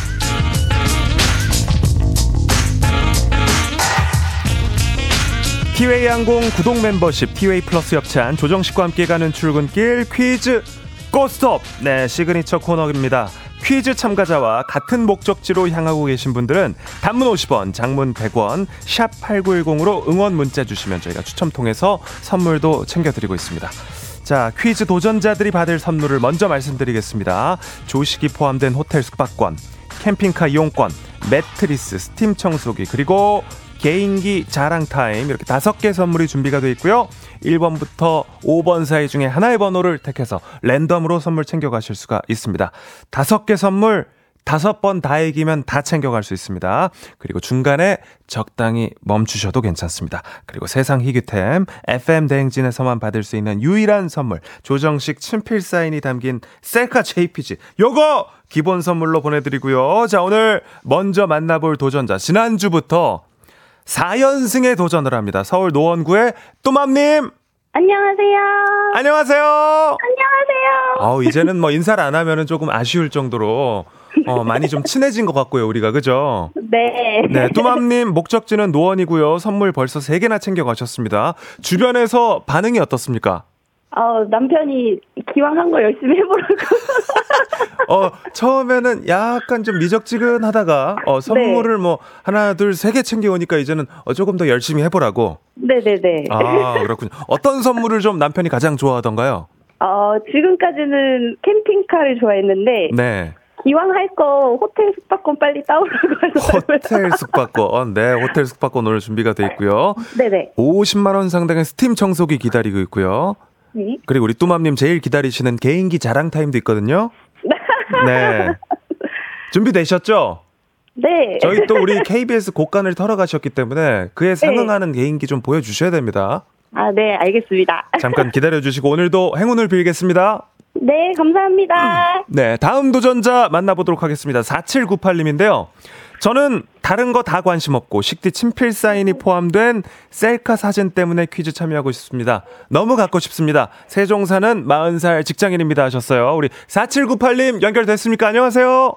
티웨이 항공 구독 멤버십 티웨이 플러스 협찬 조정식과 함께 가는 출근길 퀴즈 고스톱! 네 시그니처 코너입니다. 퀴즈 참가자와 같은 목적지로 향하고 계신 분들은 단문 50원 장문 100원 샵 8910으로 응원 문자 주시면 저희가 추첨 통해서 선물도 챙겨드리고 있습니다. 자 퀴즈 도전자들이 받을 선물을 먼저 말씀드리겠습니다. 조식이 포함된 호텔 숙박권 캠핑카 이용권 매트리스 스팀 청소기 그리고 개인기 자랑 타임 이렇게 다섯 개 선물이 준비가 되어 있고요. 1번부터 5번 사이 중에 하나의 번호를 택해서 랜덤으로 선물 챙겨가실 수가 있습니다. 다섯 개 선물 다섯 번 다 이기면 다 챙겨갈 수 있습니다. 그리고 중간에 적당히 멈추셔도 괜찮습니다. 그리고 세상 희귀템 FM 대행진에서만 받을 수 있는 유일한 선물 조정식 친필 사인이 담긴 셀카 JPG 요거 기본 선물로 보내드리고요. 자 오늘 먼저 만나볼 도전자 지난주부터 4연승에 도전을 합니다. 서울 노원구의 뚜맘님 안녕하세요. 안녕하세요. 안녕하세요. 아우 이제는 뭐 인사를 안 하면은 조금 아쉬울 정도로 어, 많이 좀 친해진 것 같고요, 우리가 그죠? 네. 네, 뚜맘님 목적지는 노원이고요. 선물 벌써 3개나 챙겨 가셨습니다. 주변에서 반응이 어떻습니까? 어, 남편이 기왕 한 거 열심히 해보라고. 어, 처음에는 약간 좀 미적지근 하다가 어, 선물을 뭐 하나, 둘, 세 개 챙겨오니까 이제는 어, 조금 더 열심히 해보라고. 네네네. 아, 그렇군요. 어떤 선물을 좀 남편이 가장 좋아하던가요? 어, 지금까지는 캠핑카를 좋아했는데, 네. 기왕 할 거 호텔 숙박권 빨리 따오라고 하셔서. 호텔 숙박권. 네, 호텔 숙박권 오늘 준비가 돼 있고요. 네네. 50만 원 상당의 스팀 청소기 기다리고 있고요. 네. 그리고 우리 뚜맘님 제일 기다리시는 개인기 자랑 타임도 있거든요. 네. 준비되셨죠? 네. 저희 또 우리 KBS 곡간을 털어가셨기 때문에 그에 상응하는 개인기 좀 보여주셔야 됩니다. 아, 네, 알겠습니다. 잠깐 기다려주시고 오늘도 행운을 빌겠습니다. 네, 감사합니다. 네, 다음 도전자 만나보도록 하겠습니다. 4798님인데요. 저는 다른 거 다 관심 없고 식디 친필 사인이 포함된 셀카 사진 때문에 퀴즈 참여하고 싶습니다. 너무 갖고 싶습니다. 세종 사는 40살 직장인입니다 하셨어요. 우리 4798님 연결됐습니까? 안녕하세요.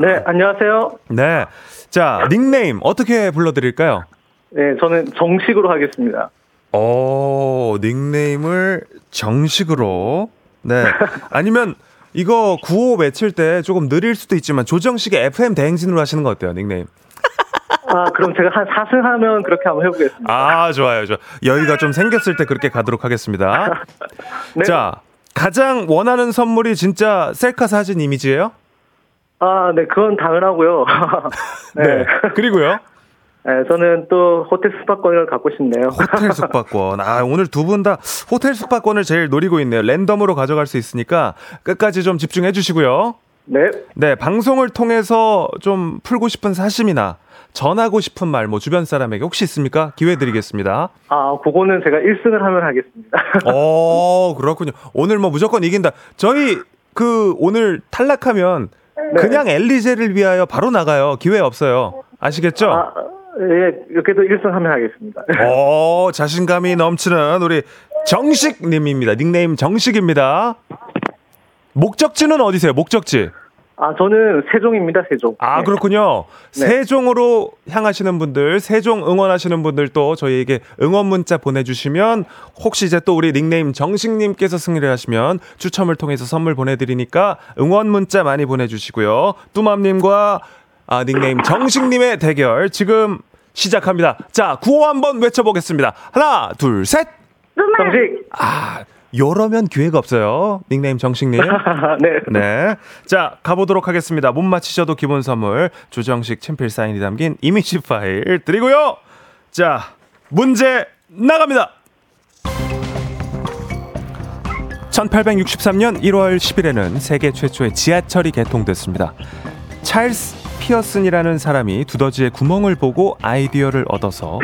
네, 안녕하세요. 네. 자, 닉네임 어떻게 불러드릴까요? 네, 저는 정식으로 하겠습니다. 오, 닉네임을 정식으로. 네. 아니면 이거 구호 외칠 때 조금 느릴 수도 있지만 조정식의 FM 대행진으로 하시는 거 어때요, 닉네임? 아, 그럼 제가 한 4승 하면 그렇게 한번 해보겠습니다. 아, 좋아요, 좋아. 여유가 좀 생겼을 때 그렇게 가도록 하겠습니다. 네. 자, 가장 원하는 선물이 진짜 셀카 사진 이미지예요? 아, 네, 그건 당연하고요. 네. 그리고요. 네, 저는 또 호텔 숙박권을 갖고 싶네요. 호텔 숙박권. 아, 오늘 두 분 다 호텔 숙박권을 제일 노리고 있네요. 랜덤으로 가져갈 수 있으니까 끝까지 좀 집중해 주시고요. 네. 네, 방송을 통해서 좀 풀고 싶은 사심이나 전하고 싶은 말, 뭐 주변 사람에게 혹시 있습니까? 기회 드리겠습니다. 아, 그거는 제가 1승을 하면 하겠습니다. 어, 그렇군요. 오늘 뭐 무조건 이긴다. 저희 그 오늘 탈락하면 그냥 엘리제를 위하여 바로 나가요. 기회 없어요. 아시겠죠? 아, 예, 이렇게도 1승 하면 하겠습니다. 오, 자신감이 넘치는 우리 정식님입니다. 닉네임 정식입니다. 목적지는 어디세요? 목적지. 아, 저는 세종입니다, 세종. 아, 네. 그렇군요. 네. 세종으로 향하시는 분들, 세종 응원하시는 분들 또 저희에게 응원 문자 보내주시면 혹시 이제 또 우리 닉네임 정식님께서 승리를 하시면 추첨을 통해서 선물 보내드리니까 응원 문자 많이 보내주시고요. 뚜맘님과 아, 닉네임 정식님의 대결 지금 시작합니다. 자, 구호 한번 외쳐보겠습니다. 하나, 둘, 셋! 정식! 아, 요러면 기회가 없어요. 닉네임 정식님. 네. 네. 자, 가보도록 하겠습니다. 못 맞히셔도 기본 선물, 조정식 친필 사인이 담긴 이미지 파일 드리고요. 자, 문제 나갑니다. 1863년 1월 10일에는 세계 최초의 지하철이 개통됐습니다. 찰스 피어슨이라는 사람이 두더지의 구멍을 보고 아이디어를 얻어서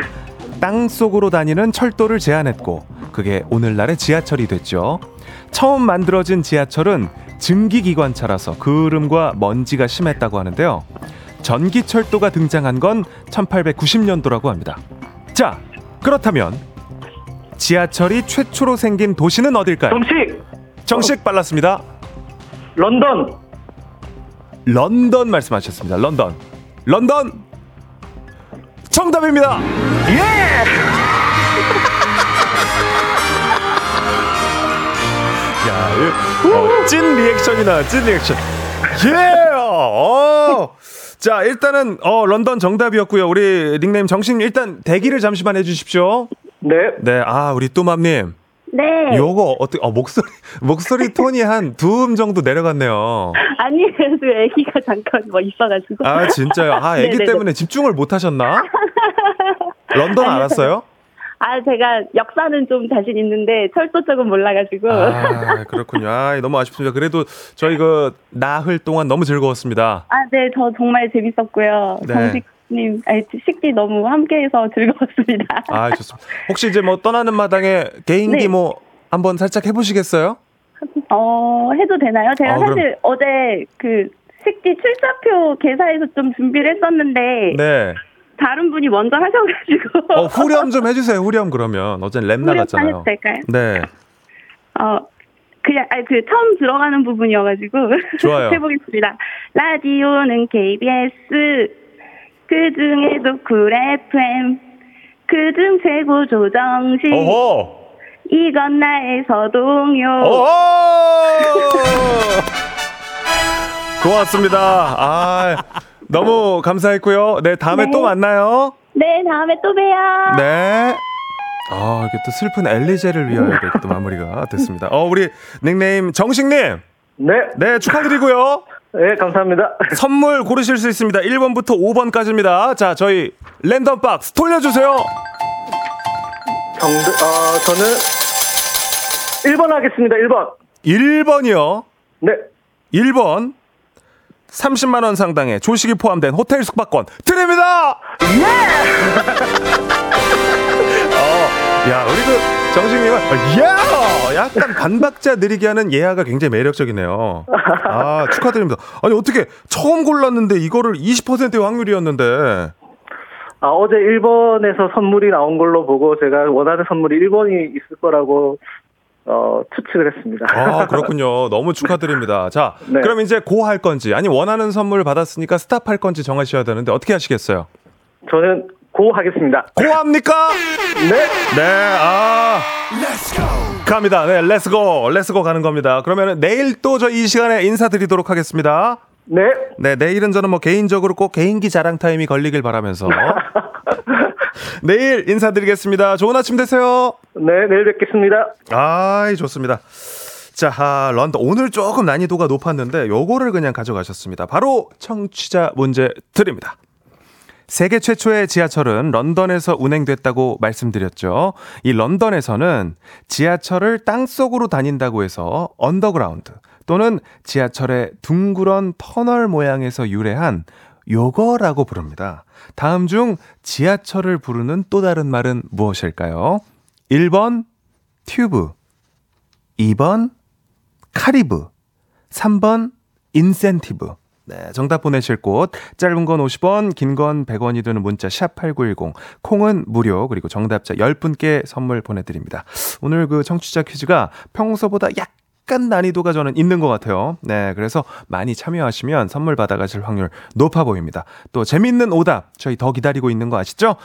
땅 속으로 다니는 철도를 제안했고 그게 오늘날의 지하철이 됐죠. 처음 만들어진 지하철은 증기기관차라서 그을음과 먼지가 심했다고 하는데요. 전기철도가 등장한 건 1890년도라고 합니다. 자, 그렇다면 지하철이 최초로 생긴 도시는 어딜까요? 정식! 정식 빨랐습니다. 런던! 런던 말씀하셨습니다. 런던. 런던 정답입니다. 예! 야, 이- 어, 찐 리액션이나 찐 리액션. 예! 어. 자, 일단은 어 런던 정답이었고요. 우리 닉네임 정신 일단 대기를 잠시만 해 주십시오. 네. 네. 아, 우리 또맘 님. 네. 요거 어떻게 어 목소리 목소리 톤이 한 두 음 정도 내려갔네요. 아니, 그래도 애기가 잠깐 뭐 있어가지고. 아 진짜요? 아 애기 네네네. 때문에 집중을 못 하셨나? 런던 알았어요? 아, 제가 역사는 좀 자신 있는데 철도 쪽은 몰라가지고. 아 그렇군요. 아 너무 아쉽습니다. 그래도 저희 그 나흘 동안 너무 즐거웠습니다. 아, 네, 저 정말 재밌었고요. 네. 정식 님, 아니, 식기 너무 함께해서 즐거웠습니다. 아 좋습니다. 혹시 이제 뭐 떠나는 마당에 개인기 네. 뭐 한번 살짝 해보시겠어요? 어, 해도 되나요? 제가 아, 그럼- 사실 어제 그 식기 출사표 개사해서 좀 준비를 했었는데 네. 다른 분이 먼저 하셔가지고. 어 후렴 좀 해주세요. 후렴 그러면 어젠 랩 나갔잖아요. 될까요? 네. 어, 그냥, 아니, 그, 처음 들어가는 부분이어가지고. 좋아요. 해보겠습니다. 라디오는 KBS, 그 중에도 쿨 FM, 그중 최고 조정식, 오호. 이건 나의 서동요. 고맙습니다. 아 너무 감사했고요. 네 다음에 네. 또 만나요. 네, 다음에 또 봬요. 네. 아, 이게 또 슬픈 엘리제를 위하여 이렇게 또 마무리가 됐습니다. 어, 우리 닉네임 정식님. 네. 네, 축하드리고요. 네, 감사합니다. 선물 고르실 수 있습니다. 1번부터 5번까지입니다. 자, 저희 랜덤 박스 돌려주세요. 정답, 어, 저는 1번 하겠습니다, 1번. 1번이요. 네. 1번. 30만원 상당의 조식이 포함된 호텔 숙박권 드립니다! 어, 야, 우리 그 정식님은 야 약간 반박자 느리게 하는 예아가 굉장히 매력적이네요. 아 축하드립니다. 아니 어떻게 처음 골랐는데 이거를 20%의 확률이었는데 아, 어제 1번에서 선물이 나온 걸로 보고 제가 원하는 선물이 1번이 있을 거라고 어, 추측을 했습니다. 아 그렇군요. 너무 축하드립니다. 자 네. 그럼 이제 go 할 건지 아니 원하는 선물 받았으니까 stop 할 건지 정하셔야 되는데 어떻게 하시겠어요? 저는 go 하겠습니다. go 합니까? 네. 네, 아. 갑니다. 네, let's go. Let's go 가는 겁니다. 그러면 내일 또 저 이 시간에 인사드리도록 하겠습니다. 네. 네, 내일은 저는 뭐 개인적으로 꼭 개인기 자랑 타임이 걸리길 바라면서. 내일 인사드리겠습니다. 좋은 아침 되세요. 네, 내일 뵙겠습니다. 아이, 좋습니다. 자, 아, 런던. 오늘 조금 난이도가 높았는데, 요거를 그냥 가져가셨습니다. 바로 청취자 문제 드립니다. 세계 최초의 지하철은 런던에서 운행됐다고 말씀드렸죠. 이 런던에서는 지하철을 땅속으로 다닌다고 해서 언더그라운드 또는 지하철의 둥그런 터널 모양에서 유래한 요거라고 부릅니다. 다음 중 지하철을 부르는 또 다른 말은 무엇일까요? 1번 튜브 2번 카리브 3번 인센티브 네, 정답 보내실 곳 짧은 건 50원, 긴 건 100원이 드는 문자 샵 8910 콩은 무료 그리고 정답자 10분께 선물 보내 드립니다. 오늘 그 청취자 퀴즈가 평소보다 약간 난이도가 저는 있는 것 같아요. 네, 그래서 많이 참여하시면 선물 받아가실 확률 높아 보입니다. 또 재밌는 오답 저희 더 기다리고 있는 거 아시죠?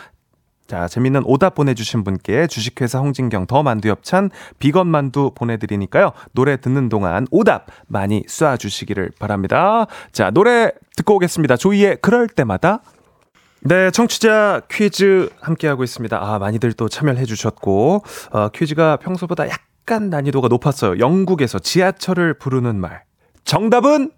자, 재밌는 오답 보내주신 분께 주식회사 홍진경 더 만두 엽찬 비건 만두 보내드리니까요. 노래 듣는 동안 오답 많이 쏴주시기를 바랍니다. 자, 노래 듣고 오겠습니다. 조이의 그럴 때마다. 네, 청취자 퀴즈 함께하고 있습니다. 아, 많이들 또 참여를 해주셨고, 어, 퀴즈가 평소보다 약간 난이도가 높았어요. 영국에서 지하철을 부르는 말. 정답은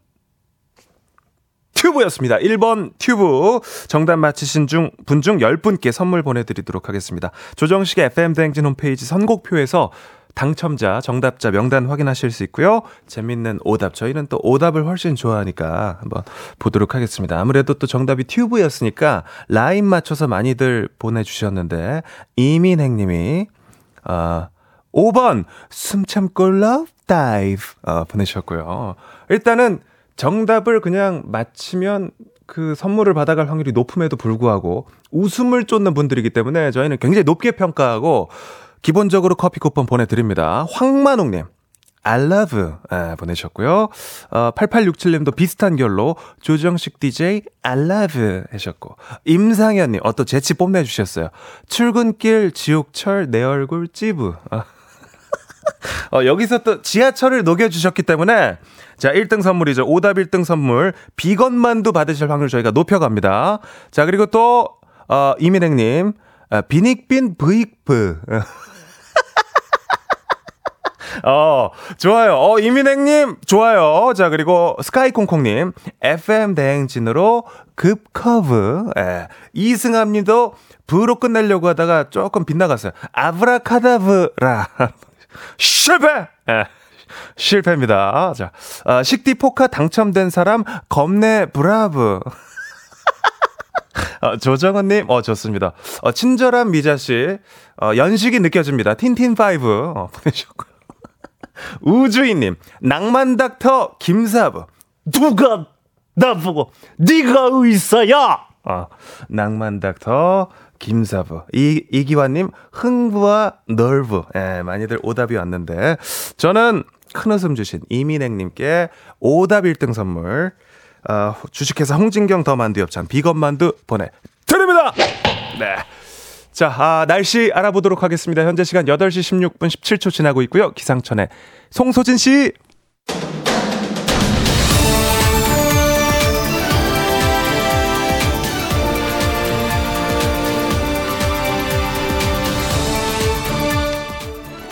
튜브였습니다. 1번 튜브. 정답 맞히신 중, 분 중 10분께 선물 보내드리도록 하겠습니다. 조정식의 FM대행진 홈페이지 선곡표에서 당첨자, 정답자 명단 확인하실 수 있고요. 재밌는 오답. 저희는 또 오답을 훨씬 좋아하니까 한번 보도록 하겠습니다. 아무래도 또 정답이 튜브였으니까 라인 맞춰서 많이들 보내주셨는데, 이민행 님이, 아, 5번, 숨 참고 love dive. 어, 보내주셨고요. 일단은 정답을 그냥 맞히면 그 선물을 받아갈 확률이 높음에도 불구하고 웃음을 쫓는 분들이기 때문에 저희는 굉장히 높게 평가하고 기본적으로 커피 쿠폰 보내드립니다. 황만옥님. I love 예, 보내셨고요. 어, 8867님도 비슷한 결로 조정식 DJ I love 하셨고 임상현님 어또 재치 뽐내주셨어요. 출근길 지옥철 내 얼굴 찌부. 어, 여기서 또 지하철을 녹여주셨기 때문에 자 1등 선물이죠. 오답 1등 선물 비건 만두 받으실 확률 저희가 높여갑니다. 자 그리고 또 어, 이민행님 아, 비닉빈 브이프 어, 좋아요. 어, 이민행님, 좋아요. 자, 그리고 스카이콩콩님, FM 대행진으로 급커브. 예. 이승함님도 부로 끝내려고 하다가 조금 빗나갔어요. 아브라카다브라. 실패! 예. 실패입니다. 자, 어, 식디 포카 당첨된 사람, 겁내 브라브. 어, 조정은님, 어, 좋습니다. 어, 친절한 미자씨, 어, 연식이 느껴집니다. 틴틴5, 어, 보내셨고요. 우주인님, 낭만닥터 김사부. 누가 나보고, 네가 의사야! 어, 낭만닥터 김사부. 이, 이기환님, 흥부와 널브. 예, 많이들 오답이 왔는데, 저는 큰 웃음 주신 이민행님께 오답 1등 선물, 어, 주식회사 홍진경 더 만두 엽찬 비건 만두 보내드립니다! 네. 자, 아, 날씨 알아보도록 하겠습니다. 현재 시간 8시 16분 17초 지나고 있고요. 기상천의 송소진 씨.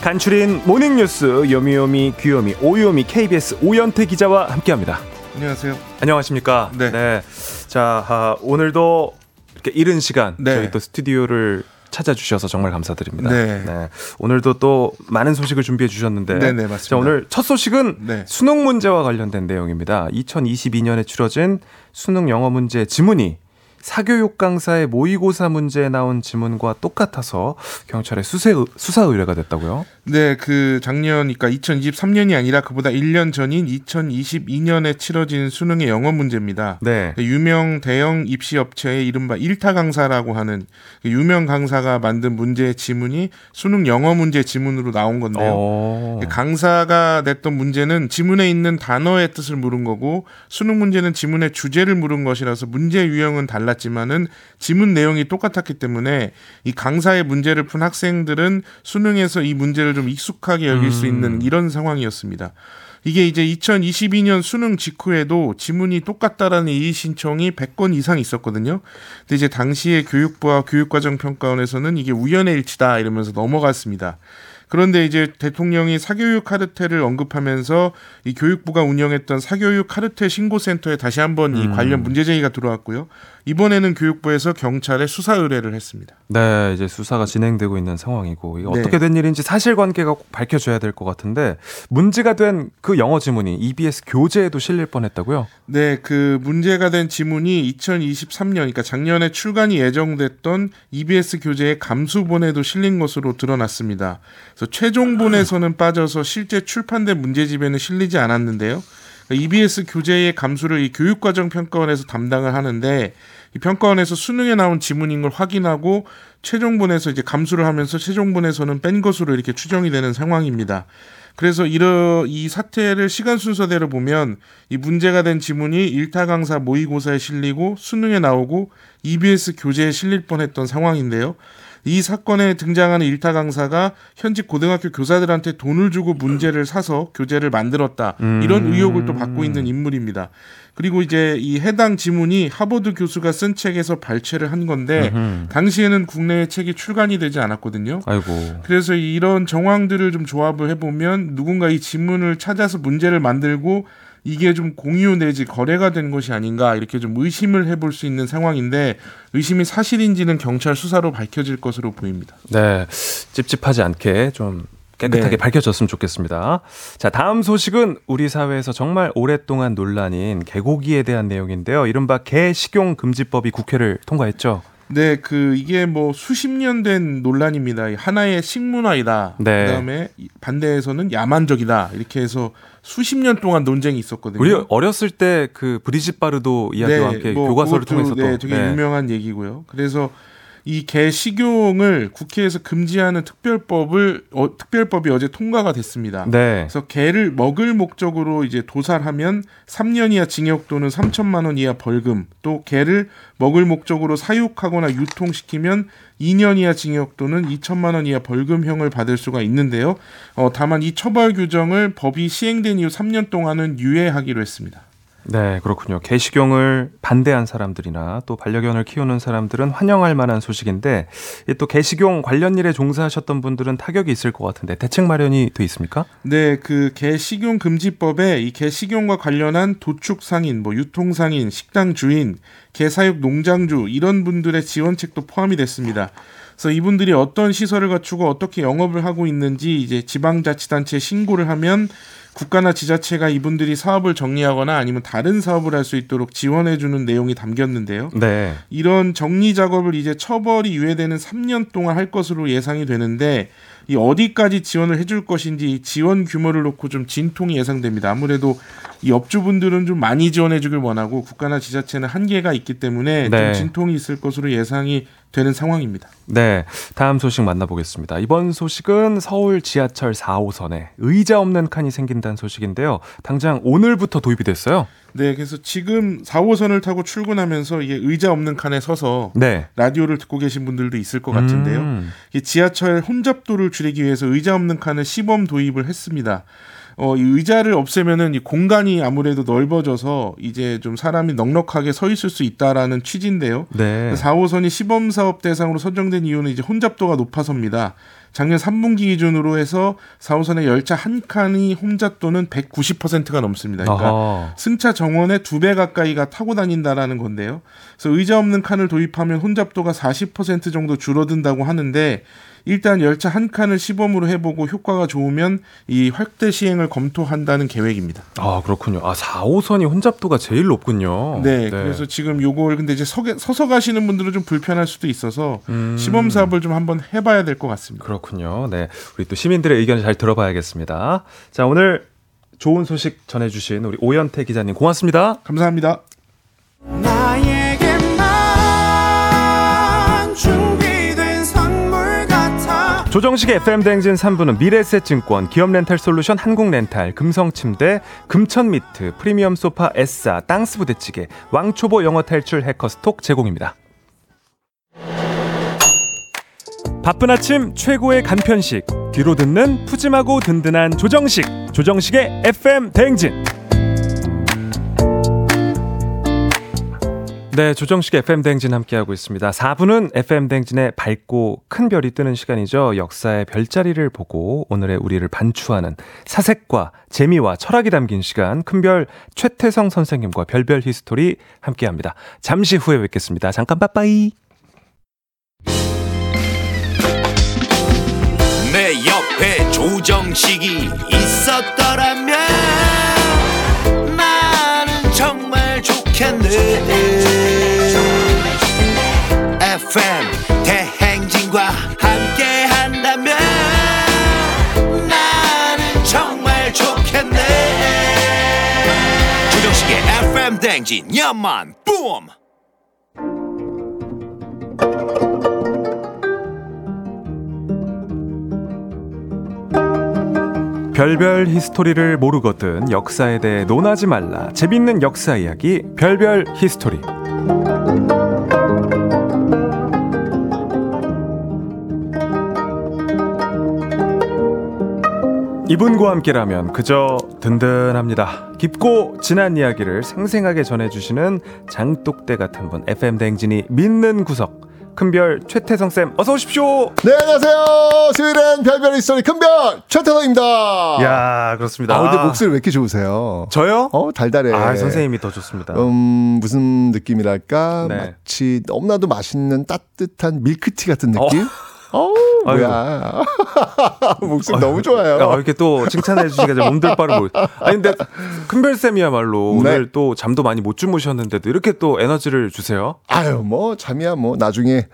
간추린 모닝뉴스 요미요미 귀요미 오요미 KBS 오연태 기자와 함께합니다. 안녕하세요. 안녕하십니까? 네. 자, 아, 오늘도 이렇게 이른 시간 네. 저희 또 스튜디오를 찾아주셔서 정말 감사드립니다. 네. 오늘도 또 많은 소식을 준비해 주셨는데. 네, 네, 맞습니다. 자, 오늘 첫 소식은 네. 수능 문제와 관련된 내용입니다. 2022년에 치러진 수능 영어 문제 지문이 사교육 강사의 모의고사 문제에 나온 지문과 똑같아서 경찰에 수세, 수사 의뢰가 됐다고요? 네, 그 작년, 그러니까 2023년이 아니라 그보다 1년 전인 2022년에 치러진 수능의 영어 문제입니다. 네. 그 유명 대형 입시 업체의 이른바 일타 강사라고 하는 그 유명 강사가 만든 문제의 지문이 수능 영어 문제 지문으로 나온 건데요. 어. 강사가 냈던 문제는 지문에 있는 단어의 뜻을 물은 거고 수능 문제는 지문의 주제를 물은 것이라서 문제 유형은 달랐지만은 지문 내용이 똑같았기 때문에 이 강사의 문제를 푼 학생들은 수능에서 이 문제를 좀 익숙하게 여길 수 있는 이런 상황이었습니다. 이게 이제 2022년 수능 직후에도 지문이 똑같다라는 이의 신청이 100건 이상 있었거든요. 근데 이제 당시에 교육부와 교육과정평가원에서는 이게 우연의 일치다 이러면서 넘어갔습니다. 그런데 이제 대통령이 사교육 카르텔을 언급하면서 이 교육부가 운영했던 사교육 카르텔 신고센터에 다시 한번 이 관련 문제 제기가 들어왔고요. 이번에는 교육부에서 경찰에 수사 의뢰를 했습니다. 네, 이제 수사가 진행되고 있는 상황이고 이게 네. 어떻게 된 일인지 사실관계가 꼭 밝혀져야 될 것 같은데 문제가 된 그 영어 지문이 EBS 교재에도 실릴 뻔했다고요? 네, 그 문제가 된 지문이 2023년, 그러니까 작년에 출간이 예정됐던 EBS 교재의 감수본에도 실린 것으로 드러났습니다. 그래서 최종본에서는 빠져서 실제 출판된 문제집에는 실리지 않았는데요. 그러니까 EBS 교재의 감수를 이 교육과정 평가원에서 담당을 하는데 이 평가원에서 수능에 나온 지문인 걸 확인하고 최종본에서 이제 감수를 하면서 최종본에서는 뺀 것으로 이렇게 추정이 되는 상황입니다. 그래서 이러 이 사태를 시간 순서대로 보면 이 문제가 된 지문이 일타 강사 모의고사에 실리고 수능에 나오고 EBS 교재에 실릴 뻔했던 상황인데요. 이 사건에 등장하는 일타 강사가 현직 고등학교 교사들한테 돈을 주고 문제를 사서 교재를 만들었다. 이런 의혹을 또 받고 있는 인물입니다. 그리고 이제 이 해당 지문이 하버드 교수가 쓴 책에서 발췌를 한 건데 당시에는 국내에 책이 출간이 되지 않았거든요. 아이고. 그래서 이런 정황들을 좀 조합을 해보면 누군가 이 지문을 찾아서 문제를 만들고 이게 좀 공유 내지 거래가 된 것이 아닌가 이렇게 좀 의심을 해볼 수 있는 상황인데 의심이 사실인지는 경찰 수사로 밝혀질 것으로 보입니다. 네, 찝찝하지 않게 좀 깨끗하게 네. 밝혀졌으면 좋겠습니다. 자, 다음 소식은 우리 사회에서 정말 오랫동안 논란인 개고기에 대한 내용인데요. 이른바 개 식용 금지법이 국회를 통과했죠. 네, 그 이게 뭐 수십 년 된 논란입니다. 하나의 식문화이다. 네. 그다음에 반대에서는 야만적이다. 이렇게 해서 수십 년 동안 논쟁이 있었거든요. 우리 어렸을 때 그 브리짓 바르도 이야기와 함께 뭐 교과서를 통해서 또 네, 되게 네. 유명한 얘기고요. 그래서 이 개 식용을 국회에서 금지하는 특별법을 어, 특별법이 어제 통과가 됐습니다. 네. 그래서 개를 먹을 목적으로 이제 도살하면 3년 이하 징역 또는 3천만 원 이하 벌금, 또 개를 먹을 목적으로 사육하거나 유통시키면 2년 이하 징역 또는 2천만 원 이하 벌금형을 받을 수가 있는데요. 어, 다만 이 처벌 규정을 법이 시행된 이후 3년 동안은 유예하기로 했습니다. 네, 그렇군요. 개식용을 반대한 사람들이나 또 반려견을 키우는 사람들은 환영할 만한 소식인데 이또 개식용 관련 일에 종사하셨던 분들은 타격이 있을 것 같은데 대책 마련이 돼 있습니까? 네, 그 개 식용 금지법에 이 개 식용과 관련한 도축 상인, 뭐 유통 상인, 식당 주인, 개 사육 농장주 이런 분들의 지원책도 포함이 됐습니다. 그래서 이분들이 어떤 시설을 갖추고 어떻게 영업을 하고 있는지 이제 지방자치단체에 신고를 하면 국가나 지자체가 이분들이 사업을 정리하거나 아니면 다른 사업을 할 수 있도록 지원해주는 내용이 담겼는데요. 네. 이런 정리 작업을 이제 처벌이 유예되는 3년 동안 할 것으로 예상이 되는데 이 어디까지 지원을 해줄 것인지 이 지원 규모를 놓고 좀 진통이 예상됩니다. 아무래도 이 업주분들은 좀 많이 지원해 주길 원하고 국가나 지자체는 한계가 있기 때문에 네. 좀 진통이 있을 것으로 예상이 되는 상황입니다. 네, 다음 소식 만나보겠습니다. 이번 소식은 서울 지하철 4호선에 의자 없는 칸이 생긴다는 소식인데요. 당장 오늘부터 도입이 됐어요. 네, 그래서 지금 4호선을 타고 출근하면서 이게 의자 없는 칸에 서서 네. 라디오를 듣고 계신 분들도 있을 것 같은데요. 음. 이 지하철 혼잡도를 줄이기 위해서 의자 없는 칸을 시범 도입을 했습니다. 어, 이 의자를 없애면은 이 공간이 아무래도 넓어져서 이제 좀 사람이 넉넉하게 서 있을 수 있다라는 취지인데요. 네. 4호선이 시범 사업 대상으로 선정된 이유는 이제 혼잡도가 높아서입니다. 작년 3분기 기준으로 해서 4호선의 열차 한 칸이 혼잡도는 190%가 넘습니다. 그러니까 아하. 승차 정원의 두 배 가까이가 타고 다닌다라는 건데요. 그래서 의자 없는 칸을 도입하면 혼잡도가 40% 정도 줄어든다고 하는데 일단 열차 한 칸을 시범으로 해보고 효과가 좋으면 이 확대 시행을 검토한다는 계획입니다. 아, 그렇군요. 아, 4호선이 혼잡도가 제일 높군요. 네, 그래서 지금 요걸 근데 이제 서, 서서 가시는 분들은 좀 불편할 수도 있어서 음. 시범 사업을 좀 한번 해봐야 될 것 같습니다. 그렇군요. 네. 우리 또 시민들의 의견을 잘 들어봐야겠습니다. 자, 오늘 좋은 소식 전해주신 우리 오연태 기자님 고맙습니다. 감사합니다. 조정식의 FM 대행진 3부는 미래에셋증권, 기업렌탈솔루션 한국렌탈, 금성침대, 금천미트, 프리미엄 소파 에싸, 땅스부대찌개, 왕초보 영어탈출 해커스톡 제공입니다. 바쁜 아침 최고의 간편식. 뒤로 듣는 푸짐하고 든든한 조정식. 조정식의 FM 대행진 네, 조정식 FM 대행진 함께하고 있습니다. 4부는 FM 대행진의 밝고 큰 별이 뜨는 시간이죠. 역사의 별자리를 보고 오늘의 우리를 반추하는 사색과 재미와 철학이 담긴 시간 큰별 최태성 선생님과 별별 히스토리 함께합니다. 잠시 후에 뵙겠습니다. 잠깐 빠빠이. 내 옆에 조정식이 있었더라면 나는 정말 좋겠네 FM 대행진과 함께 한다면 나는 정말 좋겠네 조정식의 FM 대행진 야만 뿜 별별 히스토리를 모르거든 역사에 대해 논하지 말라. 재밌는 역사 이야기 별별 히스토리. 이분과 함께라면 그저 든든합니다. 깊고 진한 이야기를 생생하게 전해주시는 장독대 같은 분 FM 대행진이 믿는 구석 큰별 최태성 쌤 어서 오십시오. 네, 안녕하세요. 수요일엔 별별 히스토리 큰별 최태성입니다. 야 그렇습니다. 아, 근데 목소리 왜 이렇게 좋으세요? 저요? 어, 달달해. 아 선생님이 더 좋습니다. 음, 무슨 느낌이랄까? 네. 마치 너무나도 맛있는 따뜻한 밀크티 같은 느낌? 어, 뭐야. 목소리 너무 좋아요. 아, 이렇게 또 칭찬해 주시니까 바를 모르. 아니 근데 큰별 쌤이야말로 네. 오늘 또 잠도 많이 못 주무셨는데도 이렇게 또 에너지를 주세요. 아유, 뭐, 잠이야, 뭐, 나중에,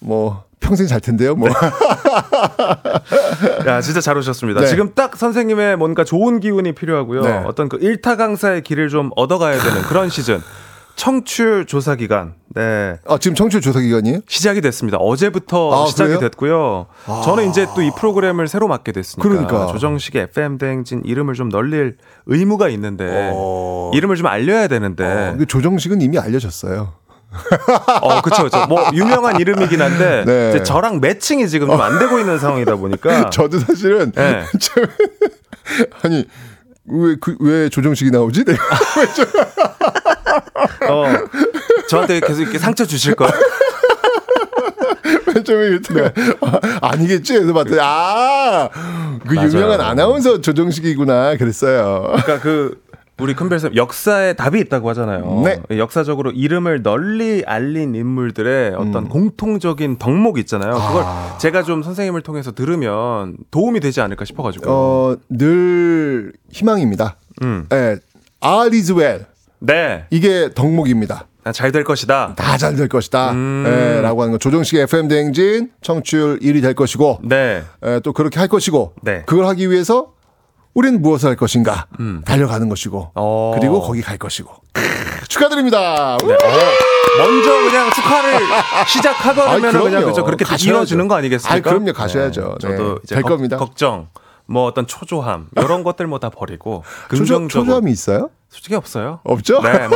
뭐, 평생 잘 텐데요, 뭐. 야 진짜 잘 오셨습니다. 네. 지금 딱 선생님의 뭔가 좋은 기운이 필요하고요. 네. 어떤 그 일타 강사의 길을 좀 얻어가야 되는 그런 시즌. 청취율 조사 기간. 네. 아, 지금 청취율 조사 기간이에요? 시작이 됐습니다. 어제부터 아, 시작이 그래요? 됐고요. 아. 저는 이제 또 이 프로그램을 새로 맡게 됐으니까 그러니까. 조정식의 FM 대행진 이름을 좀 널릴 의무가 있는데 이름을 좀 알려야 되는데 어, 조정식은 이미 알려졌어요. 어, 그쵸, 그쵸. 뭐, 유명한 이름이긴 한데, 네. 저랑 매칭이 지금 좀 안 되고 있는 상황이다 보니까. 저도 사실은 네. 참- 아니 왜 그 왜 조정식이 나오지? 내가 왜 저- 어, 저한테 계속 이렇게 상처 주실 거예요? 왜좀 이렇게 아, 니겠지 해서 봤더니 아그 맞아요. 유명한 아나운서 조정식이구나 그랬어요. 그러니까 그, 우리 큰별쌤 역사에 답이 있다고 하잖아요. 네. 역사적으로 이름을 널리 알린 인물들의 어떤 공통적인 덕목 있잖아요. 그걸 제가 좀 선생님을 통해서 들으면 도움이 되지 않을까 싶어가지고. 어, 늘 희망입니다. 음. 예. All is well. 네. 이게 덕목입니다. 잘될 것이다. 다 잘 될 것이다. 음. 예, 라고 하는 거. 조정식 FM 대행진 청취율 1위 될 것이고 네. 예, 또 그렇게 할 것이고 네. 그걸 하기 위해서 우리는 무엇을 할 것인가 달려가는 것이고 음. 어. 그리고 거기 갈 것이고 축하드립니다. 네. 어, 먼저 그냥 축하를 아이, 그럼요. 그냥 그죠 그렇게 딱 가셔야죠. 이루어지는 거 아니겠습니까? 아이, 그럼요. 가셔야죠. 네. 저도 이제 될 걱- 겁니다. 걱정, 뭐 어떤 초조함 이런 것들 뭐 다 버리고 긍정적으로 초조함이 있어요? 솔직히 없어요. 없죠? 네,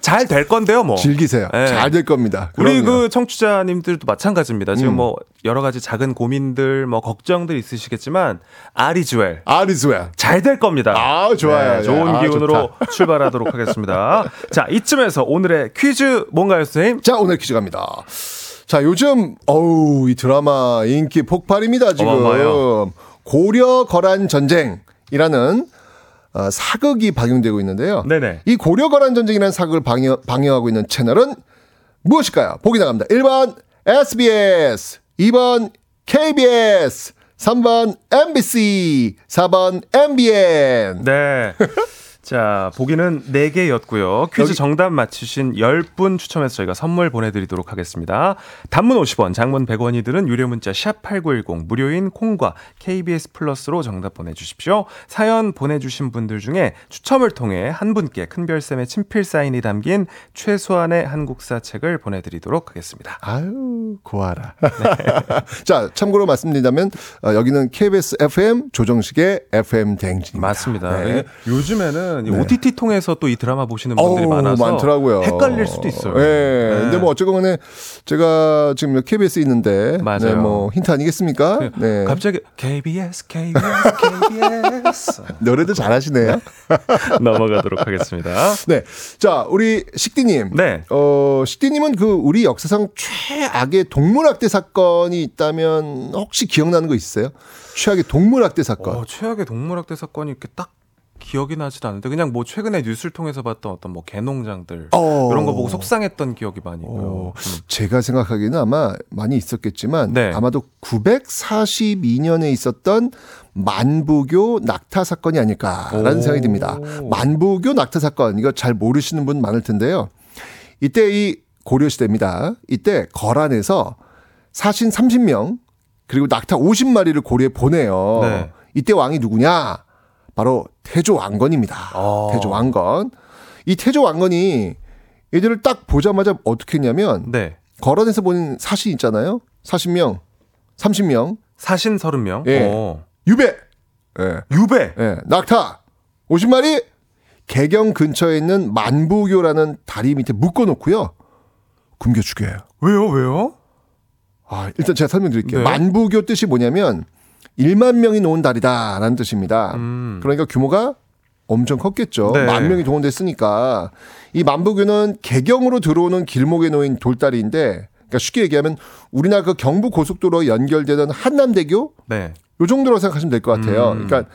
잘될 건데요, 뭐. 즐기세요. 네. 잘될 겁니다. 우리 그럼요. 그 청취자님들도 마찬가지입니다. 지금 음. 뭐 여러 가지 작은 고민들, 뭐 걱정들 있으시겠지만 아리즈웰 아리스웰. 잘 될 겁니다. 아, 좋아요. 네, 좋은 아, 기운으로 출발하도록 하겠습니다. 자, 이쯤에서 오늘의 퀴즈 뭔가요, 선생님? 자, 오늘 퀴즈 갑니다. 자, 요즘 어우, 이 드라마 인기 폭발입니다, 지금. 어마어마해요. 고려 거란 전쟁이라는 어, 사극이 방영되고 있는데요. 네네. 이 고려 거란 전쟁이라는 사극을 방영, 방영하고 있는 채널은 무엇일까요? 보기 나갑니다. 1번 SBS, 2번 KBS, 3번 MBC, 4번 MBN. 네. 자, 보기는 4개였고요. 퀴즈 정답 맞추신 10분 추첨해서 저희가 선물 보내드리도록 하겠습니다. 단문 50원, 장문 100원이 드는 유료 문자 샵8910, 무료인 콩과 KBS 플러스로 정답 보내주십시오. 사연 보내주신 분들 중에 추첨을 통해 한 분께 큰별쌤의 친필 사인이 담긴 최소한의 한국사 책을 보내드리도록 하겠습니다. 아유, 고아라. 자, 참고로 말씀드리자면, 어, 여기는 KBS FM 조정식의 FM 대행진입니다. 맞습니다. 네. 요즘에는 이 네. OTT 통해서 또 이 드라마 보시는 분들이 어우, 많아서 많더라고요. 헷갈릴 수도 있어요. 예. 네. 근데 뭐 간에 제가 지금 KBS 있는데 맞아요. 네, 뭐 힌트 아니겠습니까? 네. 갑자기 KBS, KBS, KBS 노래도 잘하시네요. 넘어가도록 하겠습니다. 네. 자, 우리 식디님. 네. 어, 식디님은 그 우리 역사상 최악의 동물학대 사건이 있다면 혹시 기억나는 거 있어요? 최악의 동물학대 사건. 어, 최악의 동물학대 사건이 이렇게 딱 기억이 나진 않는데 그냥 뭐 최근에 뉴스를 통해서 봤던 어떤 뭐 개농장들 어. 이런 거 보고 속상했던 기억이 많이 있고요. 음. 제가 생각하기에는 아마 많이 있었겠지만 네. 아마도 942년에 있었던 만부교 낙타 사건이 아닐까라는 오. 생각이 듭니다. 만부교 낙타 사건 이거 잘 모르시는 분 많을 텐데요. 이때 이 고려 시대입니다. 이때 거란에서 사신 30명 그리고 낙타 50마리를 고려에 보내요. 네. 이때 왕이 누구냐? 바로 태조 왕건입니다. 아. 태조 왕건. 이 태조 왕건이 얘들을 딱 보자마자 어떻게 했냐면 네. 거란에서 보낸 사신 있잖아요. 40명, 30명, 사신 30명. 예. 어. 유배. 예. 유배. 예. 낙타 50마리 개경 근처에 있는 만부교라는 다리 밑에 묶어 놓고요. 굶겨 죽여요. 왜요? 왜요? 아, 일단 제가 설명드릴게요. 네. 만부교 뜻이 뭐냐면 1만 명이 놓은 다리다라는 뜻입니다. 음. 그러니까 규모가 엄청 컸겠죠. 네. 만 명이 동원됐으니까 이 만부교는 개경으로 들어오는 길목에 놓인 돌다리인데 그러니까 쉽게 얘기하면 우리나라 그 경부 고속도로 연결되는 한남대교 네. 요 정도로 생각하시면 될 것 같아요. 음. 그러니까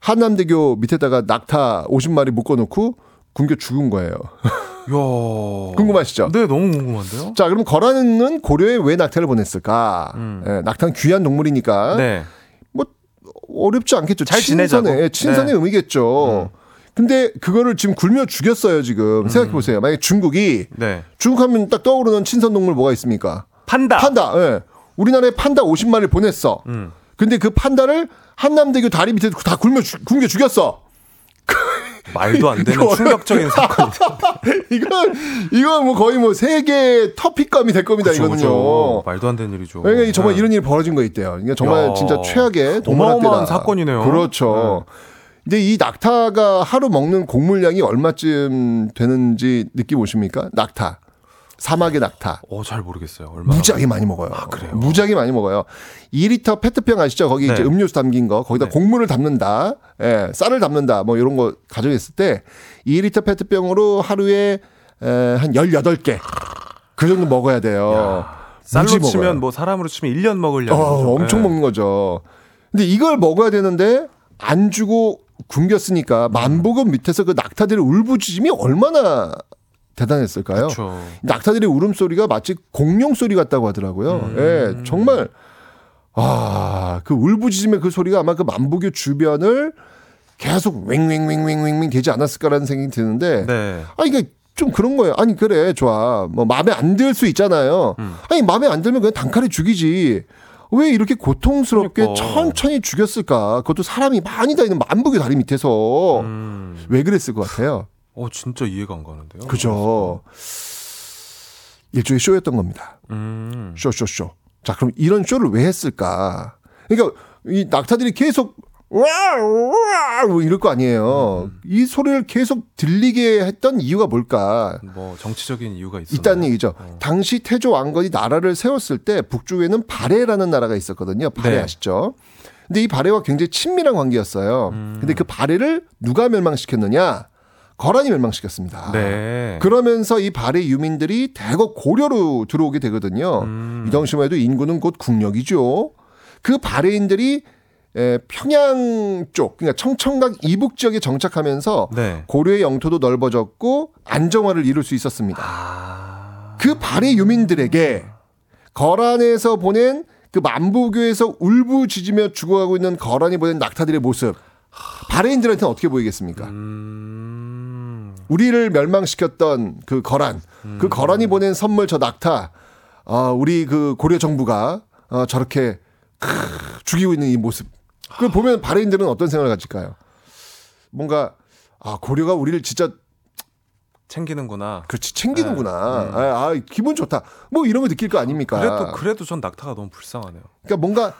한남대교 밑에다가 낙타 50마리 묶어놓고 굶겨 죽은 거예요. 야. 궁금하시죠? 네, 너무 궁금한데요? 자, 그럼 거란은 고려에 왜 낙타를 보냈을까? 예, 낙타는 귀한 동물이니까 음. 네. 뭐 어렵지 않겠죠. 잘 지내자고. 친선의 예, 친선의 네. 음. 의미겠죠. 근데 그거를 지금 굶여 죽였어요. 지금 생각해 보세요. 만약 에 중국이 네. 중국하면 딱 떠오르는 친선 동물 뭐가 있습니까? 판다. 판다. 예. 우리나라에 판다 50마리를 보냈어. 음. 근데 그 판다를 한남대교 다리 밑에 다 굶여 죽- 굶겨 죽였어. 말도 안 되는 충격적인 사건이 이건 이건 뭐 거의 뭐 세계 터픽감이 될 겁니다. 그쵸, 이거는요. 그쵸. 말도 안 되는 일이죠. 그러니까 이 정말 네. 이런 일이 벌어진 거 있대요. 이게 정말 야. 진짜 최악의 동물학대다. 사건이네요. 그렇죠. 근데 이 낙타가 하루 먹는 곡물량이 얼마쯤 되는지 느낌 오십니까? 낙타. 사막의 낙타. 어, 잘 모르겠어요. 얼마 무지하게 많이 먹어요. 그래요? 무지하게 많이 먹어요. 2리터 페트병 아시죠? 거기 네. 이제 음료수 담긴 거. 거기다 네. 곡물을 담는다. 예, 쌀을 담는다. 뭐 이런 거 가져갔을 때 2리터 페트병으로 하루에 에, 한 18개. 그 정도 먹어야 돼요. 쌀로 무지 먹어요. 치면 뭐 사람으로 치면 1년 먹을 양. 어, 엄청 먹는 거죠. 근데 이걸 먹어야 되는데 안 주고 굶겼으니까 만복은 밑에서 그 낙타들의 울부짖음이 얼마나 대단했을까요? 그렇죠. 낙타들의 울음소리가 마치 공룡 소리 같다고 하더라고요. 예, 정말 아, 그 울부짖음의 그 소리가 아마 그 만복의 주변을 계속 왱왱왱왱왱 되지 않았을까라는 생각이 드는데 네. 아 이게 좀 그런 거예요. 아니 그래 좋아. 뭐 마음에 안 들 수 있잖아요. 아니 마음에 안 들면 그냥 단칼에 죽이지. 왜 이렇게 고통스럽게 그러니까. 천천히 죽였을까? 그것도 사람이 많이 다니는 만복의 다리 밑에서 음. 왜 그랬을 것 같아요? 어, 진짜 이해가 안 가는데요. 그죠. 일종의 쇼였던 겁니다. 음. 쇼, 쇼, 쇼. 자, 그럼 이런 쇼를 왜 했을까? 그러니까 이 낙타들이 계속 와, 와, 뭐 이럴 거 아니에요. 이 소리를 계속 들리게 했던 이유가 뭘까? 뭐 정치적인 이유가 있어요. 있다는 얘기죠. 당시 태조 왕건이 나라를 세웠을 때 북쪽에는 바레라는 나라가 있었거든요. 바레 네. 아시죠? 근데 이 바레와 굉장히 친밀한 관계였어요. 근데 그 바레를 누가 멸망시켰느냐? 거란이 멸망시켰습니다. 네. 그러면서 이 바레 유민들이 대거 고려로 들어오게 되거든요. 음. 이 당시만 해도 인구는 곧 국력이죠. 그 바레인들이 에, 평양 쪽, 그러니까 청천각 이북 지역에 정착하면서 네. 고려의 영토도 넓어졌고 안정화를 이룰 수 있었습니다. 아. 그 바레 유민들에게 거란에서 보낸 그 만부교에서 울부짖으며 죽어가고 있는 거란이 보낸 낙타들의 모습 바레인들한테는 어떻게 보이겠습니까? 음. 우리를 멸망시켰던 그 거란, 그 거란이 보낸 선물 저 낙타, 아, 우리 그 고려 정부가 어, 저렇게 크, 죽이고 있는 이 모습. 그걸 보면 바레인들은 어떤 생각을 가질까요? 뭔가 아 고려가 우리를 진짜 챙기는구나. 그렇지 챙기는구나. 아, 아, 기분 좋다. 뭐 이런 거 느낄 거 아닙니까? 그래도 그래도 전 낙타가 너무 불쌍하네요. 그러니까 뭔가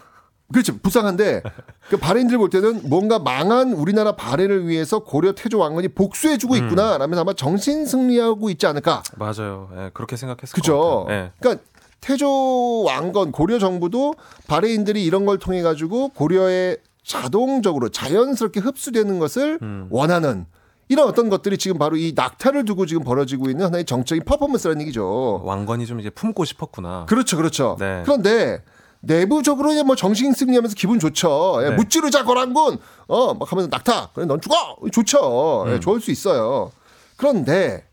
그렇지 불쌍한데 그 바레인들 볼 때는 뭔가 망한 우리나라 바레를 위해서 고려 태조 왕건이 복수해주고 있구나 라면서 아마 정신 승리하고 있지 않을까. 맞아요. 예, 그렇게 생각했을 그죠. 예. 그러니까 태조 왕건 고려 정부도 바레인들이 이런 걸 통해 가지고 고려에 자동적으로 자연스럽게 흡수되는 것을 음. 원하는 이런 어떤 것들이 지금 바로 이 낙타를 두고 지금 벌어지고 있는 하나의 정적인 퍼포먼스라는 얘기죠. 왕건이 좀 이제 품고 싶었구나. 그렇죠, 그렇죠. 네. 그런데 내부적으로 뭐 정신 승리하면서 기분 좋죠. 예, 네. 무찌르자 거란군. 어, 막 하면서 낙타. 그래 넌 죽어. 좋죠. 예, 음. 좋을 수 있어요. 그런데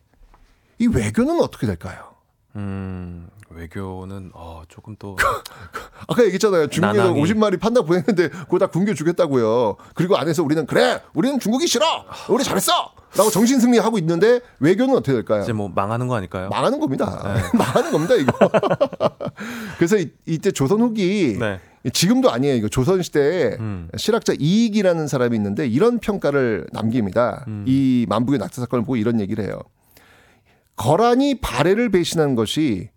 이 외교는 어떻게 될까요? 음, 외교는 어, 조금 또 아까 얘기했잖아요. 중국에서 나날이. 50마리 판다 보냈는데 그거 다 굶겨 주겠다고요. 그리고 안에서 우리는 그래, 우리는 중국이 싫어. 우리 잘했어. 라고 정신 승리하고 있는데 외교는 어떻게 될까요? 이제 뭐 망하는 거 아닐까요? 망하는 겁니다. 망하는 겁니다, 이거. 그래서 이, 이때 조선 후기 네. 지금도 아니에요. 이거 조선 시대에 음. 실학자 이익이라는 사람이 있는데 이런 평가를 남깁니다. 음. 이 만부의 낙타 사건을 보고 이런 얘기를 해요. 거란이 발해를 배신한 것이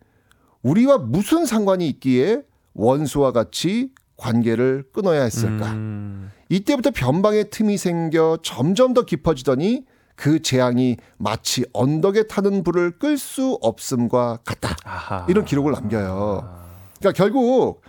우리와 무슨 상관이 있기에 원수와 같이 관계를 끊어야 했을까? 음, 이때부터 변방의 틈이 생겨 점점 더 깊어지더니 그 재앙이 마치 언덕에 타는 불을 끌 수 없음과 같다. 아하. 이런 기록을 남겨요. 그러니까 결국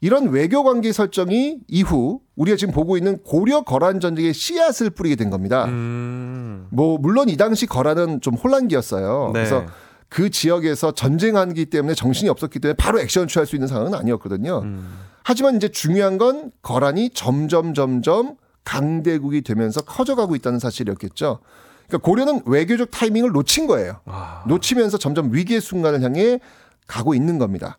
이런 외교 관계 설정이 이후 우리가 지금 보고 있는 고려 거란 전쟁의 씨앗을 뿌리게 된 겁니다. 음, 뭐 물론 이 당시 거란은 좀 혼란기였어요. 네. 그래서 그 지역에서 전쟁하기 때문에 정신이 없었기 때문에 바로 액션 취할 수 있는 상황은 아니었거든요. 음. 하지만 이제 중요한 건 거란이 점점 점점 강대국이 되면서 커져가고 있다는 사실이었겠죠. 그러니까 고려는 외교적 타이밍을 놓친 거예요. 아, 놓치면서 점점 위기의 순간을 향해 가고 있는 겁니다.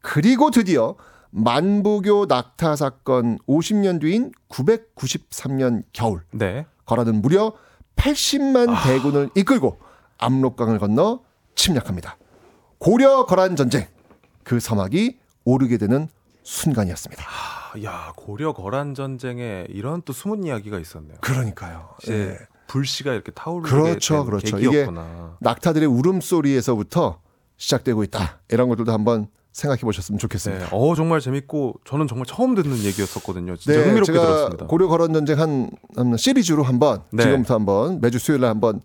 그리고 드디어 만부교 낙타 사건 50년 뒤인 993년 겨울 네. 거란은 무려 80만 아. 대군을 이끌고 압록강을 건너 침략합니다. 고려 거란 전쟁 그 서막이 오르게 되는 순간이었습니다. 아, 야 고려 거란 전쟁에 이런 또 숨은 이야기가 있었네요. 그러니까요. 이제 예. 불씨가 이렇게 타오르게 그렇죠, 된 그렇죠. 계기였구나. 낙타들의 울음소리에서부터 시작되고 있다. 이런 것들도 한번 생각해 보셨으면 좋겠습니다. 네. 어 정말 재밌고 저는 정말 처음 듣는 얘기였었거든요. 진짜 네, 흥미롭게 제가 들었습니다. 고려 거란 전쟁 한, 한 시리즈로 한번 네. 지금부터 한번 매주 수요일에 한번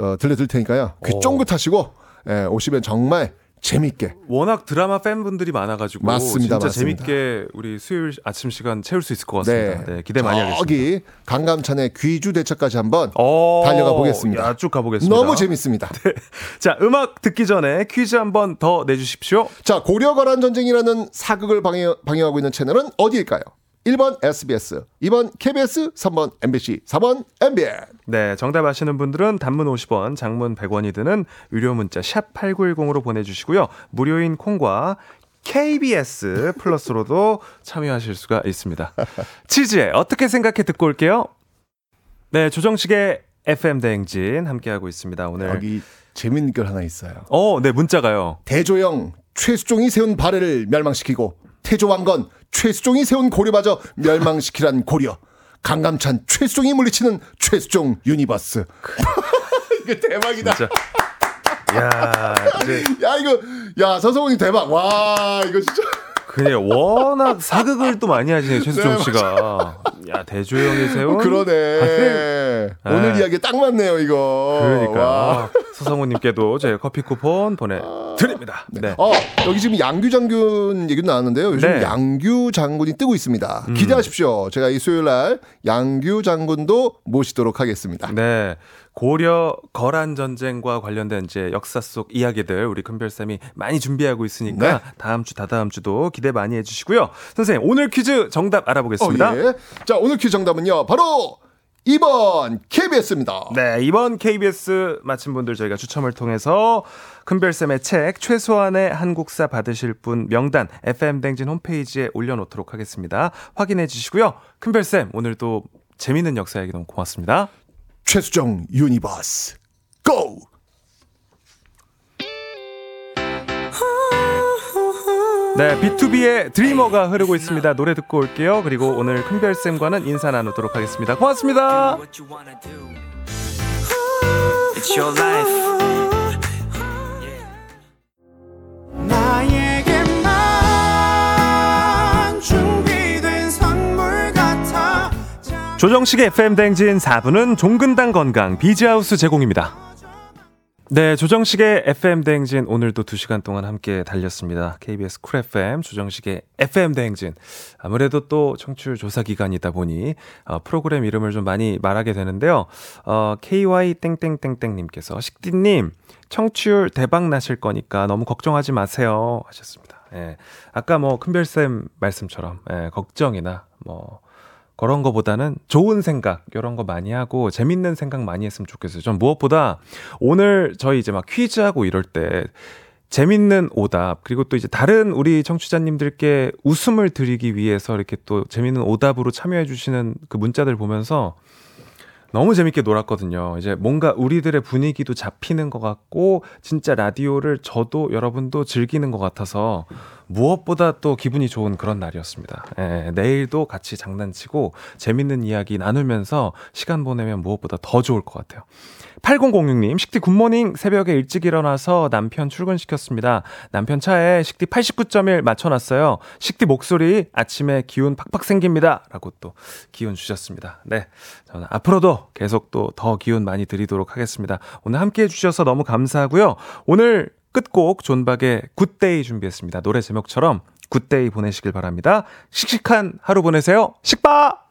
어, 들려드릴 테니까요. 귀 오. 쫑긋하시고 예, 오시면 정말 재밌게 워낙 드라마 팬분들이 많아가지고 맞습니다, 진짜 맞습니다. 재밌게 우리 수요일 아침 시간 채울 수 있을 것 같습니다. 네, 기대 많이 하겠습니다. 저기 강감찬의 귀주 대첩까지 한번 어, 달려가 보겠습니다. 야, 쭉 가보겠습니다. 너무 재밌습니다. 자, 음악 듣기 전에 퀴즈 한번 더 내주십시오. 자, 고려 거란 전쟁이라는 사극을 방해, 방해하고 있는 채널은 어디일까요? 1번 SBS, 2번 KBS, 3번 MBC, 4번 MBN. 네, 정답 아시는 분들은 단문 50원, 장문 100원이 드는 유료 문자 샵 8910으로 보내주시고요. 무료인 콩과 KBS 플러스로도 참여하실 수가 있습니다. 치즈에 어떻게 생각해 듣고 올게요. 네, 조정식의 FM 대행진 함께하고 있습니다. 오늘. 여기 재밌는 글 하나 있어요. 어, 네, 문자가요. 대조영 최수종이 세운 발해를 멸망시키고 태조왕건 최수종이 세운 고려마저 멸망시키란 고려. 강감찬 최수종이 물리치는 최수종 universe. 이거 대박이다. 진짜. 야, 이제 야 이거 야 서성훈이 대박. 와 이거 진짜. 그냥 워낙 사극을 또 많이 하시네요, 최수종 네, 씨가. 야, 대조영이 세운. 그러네. 오늘 네. 이야기 딱 맞네요 이거. 그러니까 와. 서성우님께도 저희가 커피 쿠폰 보내드립니다. 네. 어, 여기 지금 양규 장군 얘기도 나왔는데요. 요즘 네. 양규 장군이 뜨고 있습니다. 음. 기대하십시오. 제가 이 수요일 날 양규 장군도 모시도록 하겠습니다. 네. 고려 거란 전쟁과 관련된 이제 역사 속 이야기들 우리 큰별쌤이 많이 준비하고 있으니까 네. 다음 주 다다음 주도 기대 많이 해주시고요. 선생님 오늘 퀴즈 정답 알아보겠습니다. 어, 예. 자, 오늘 퀴즈 정답은요. 바로 2번 KBS입니다. 네, 이번 KBS 마친 분들 저희가 추첨을 통해서 큰별쌤의 책 최소한의 한국사 받으실 분 명단 FM댕진 홈페이지에 올려놓도록 하겠습니다. 확인해 주시고요. 큰별쌤, 오늘도 재밌는 역사 얘기 너무 고맙습니다. 최수종 universe go! 네, 비투비의 Dreamer가 흐르고 있습니다. 노래 듣고 올게요. 그리고 오늘 큰별 쌤과는 인사 나누도록 하겠습니다. 고맙습니다. 조정식의 FM대행진 4부는 종근당 건강 비즈하우스 제공입니다. 네, 조정식의 FM대행진 오늘도 2시간 동안 함께 달렸습니다. KBS 쿨 FM 조정식의 FM대행진. 아무래도 또 청취율 조사 기간이다 보니 어, 프로그램 이름을 좀 많이 말하게 되는데요. 어, KY 땡땡땡땡 님께서 식디 님 청취율 대박 나실 거니까 너무 걱정하지 마세요 하셨습니다. 예, 아까 뭐 큰별쌤 말씀처럼 예, 걱정이나 뭐 그런 거보다는 좋은 생각 이런 거 많이 하고 재밌는 생각 많이 했으면 좋겠어요. 전 무엇보다 오늘 저희 이제 막 퀴즈하고 이럴 때 재밌는 오답 그리고 또 이제 다른 우리 청취자님들께 웃음을 드리기 위해서 이렇게 또 재밌는 오답으로 참여해 주시는 그 문자들 보면서 너무 재밌게 놀았거든요. 이제 뭔가 우리들의 분위기도 잡히는 것 같고 진짜 라디오를 저도 여러분도 즐기는 것 같아서 무엇보다 또 기분이 좋은 그런 날이었습니다. 예, 내일도 같이 장난치고 재밌는 이야기 나누면서 시간 보내면 무엇보다 더 좋을 것 같아요. 8006님, 식디 굿모닝 새벽에 일찍 일어나서 남편 출근시켰습니다. 남편 차에 식디 89.1 맞춰놨어요. 식디 목소리 아침에 기운 팍팍 생깁니다. 라고 또 기운 주셨습니다. 네. 저는 앞으로도 계속 또 더 기운 많이 드리도록 하겠습니다. 오늘 함께 해주셔서 너무 감사하고요. 오늘 끝곡 존박의 Good Day 준비했습니다. 노래 제목처럼 good day 보내시길 바랍니다. 씩씩한 하루 보내세요. 식바!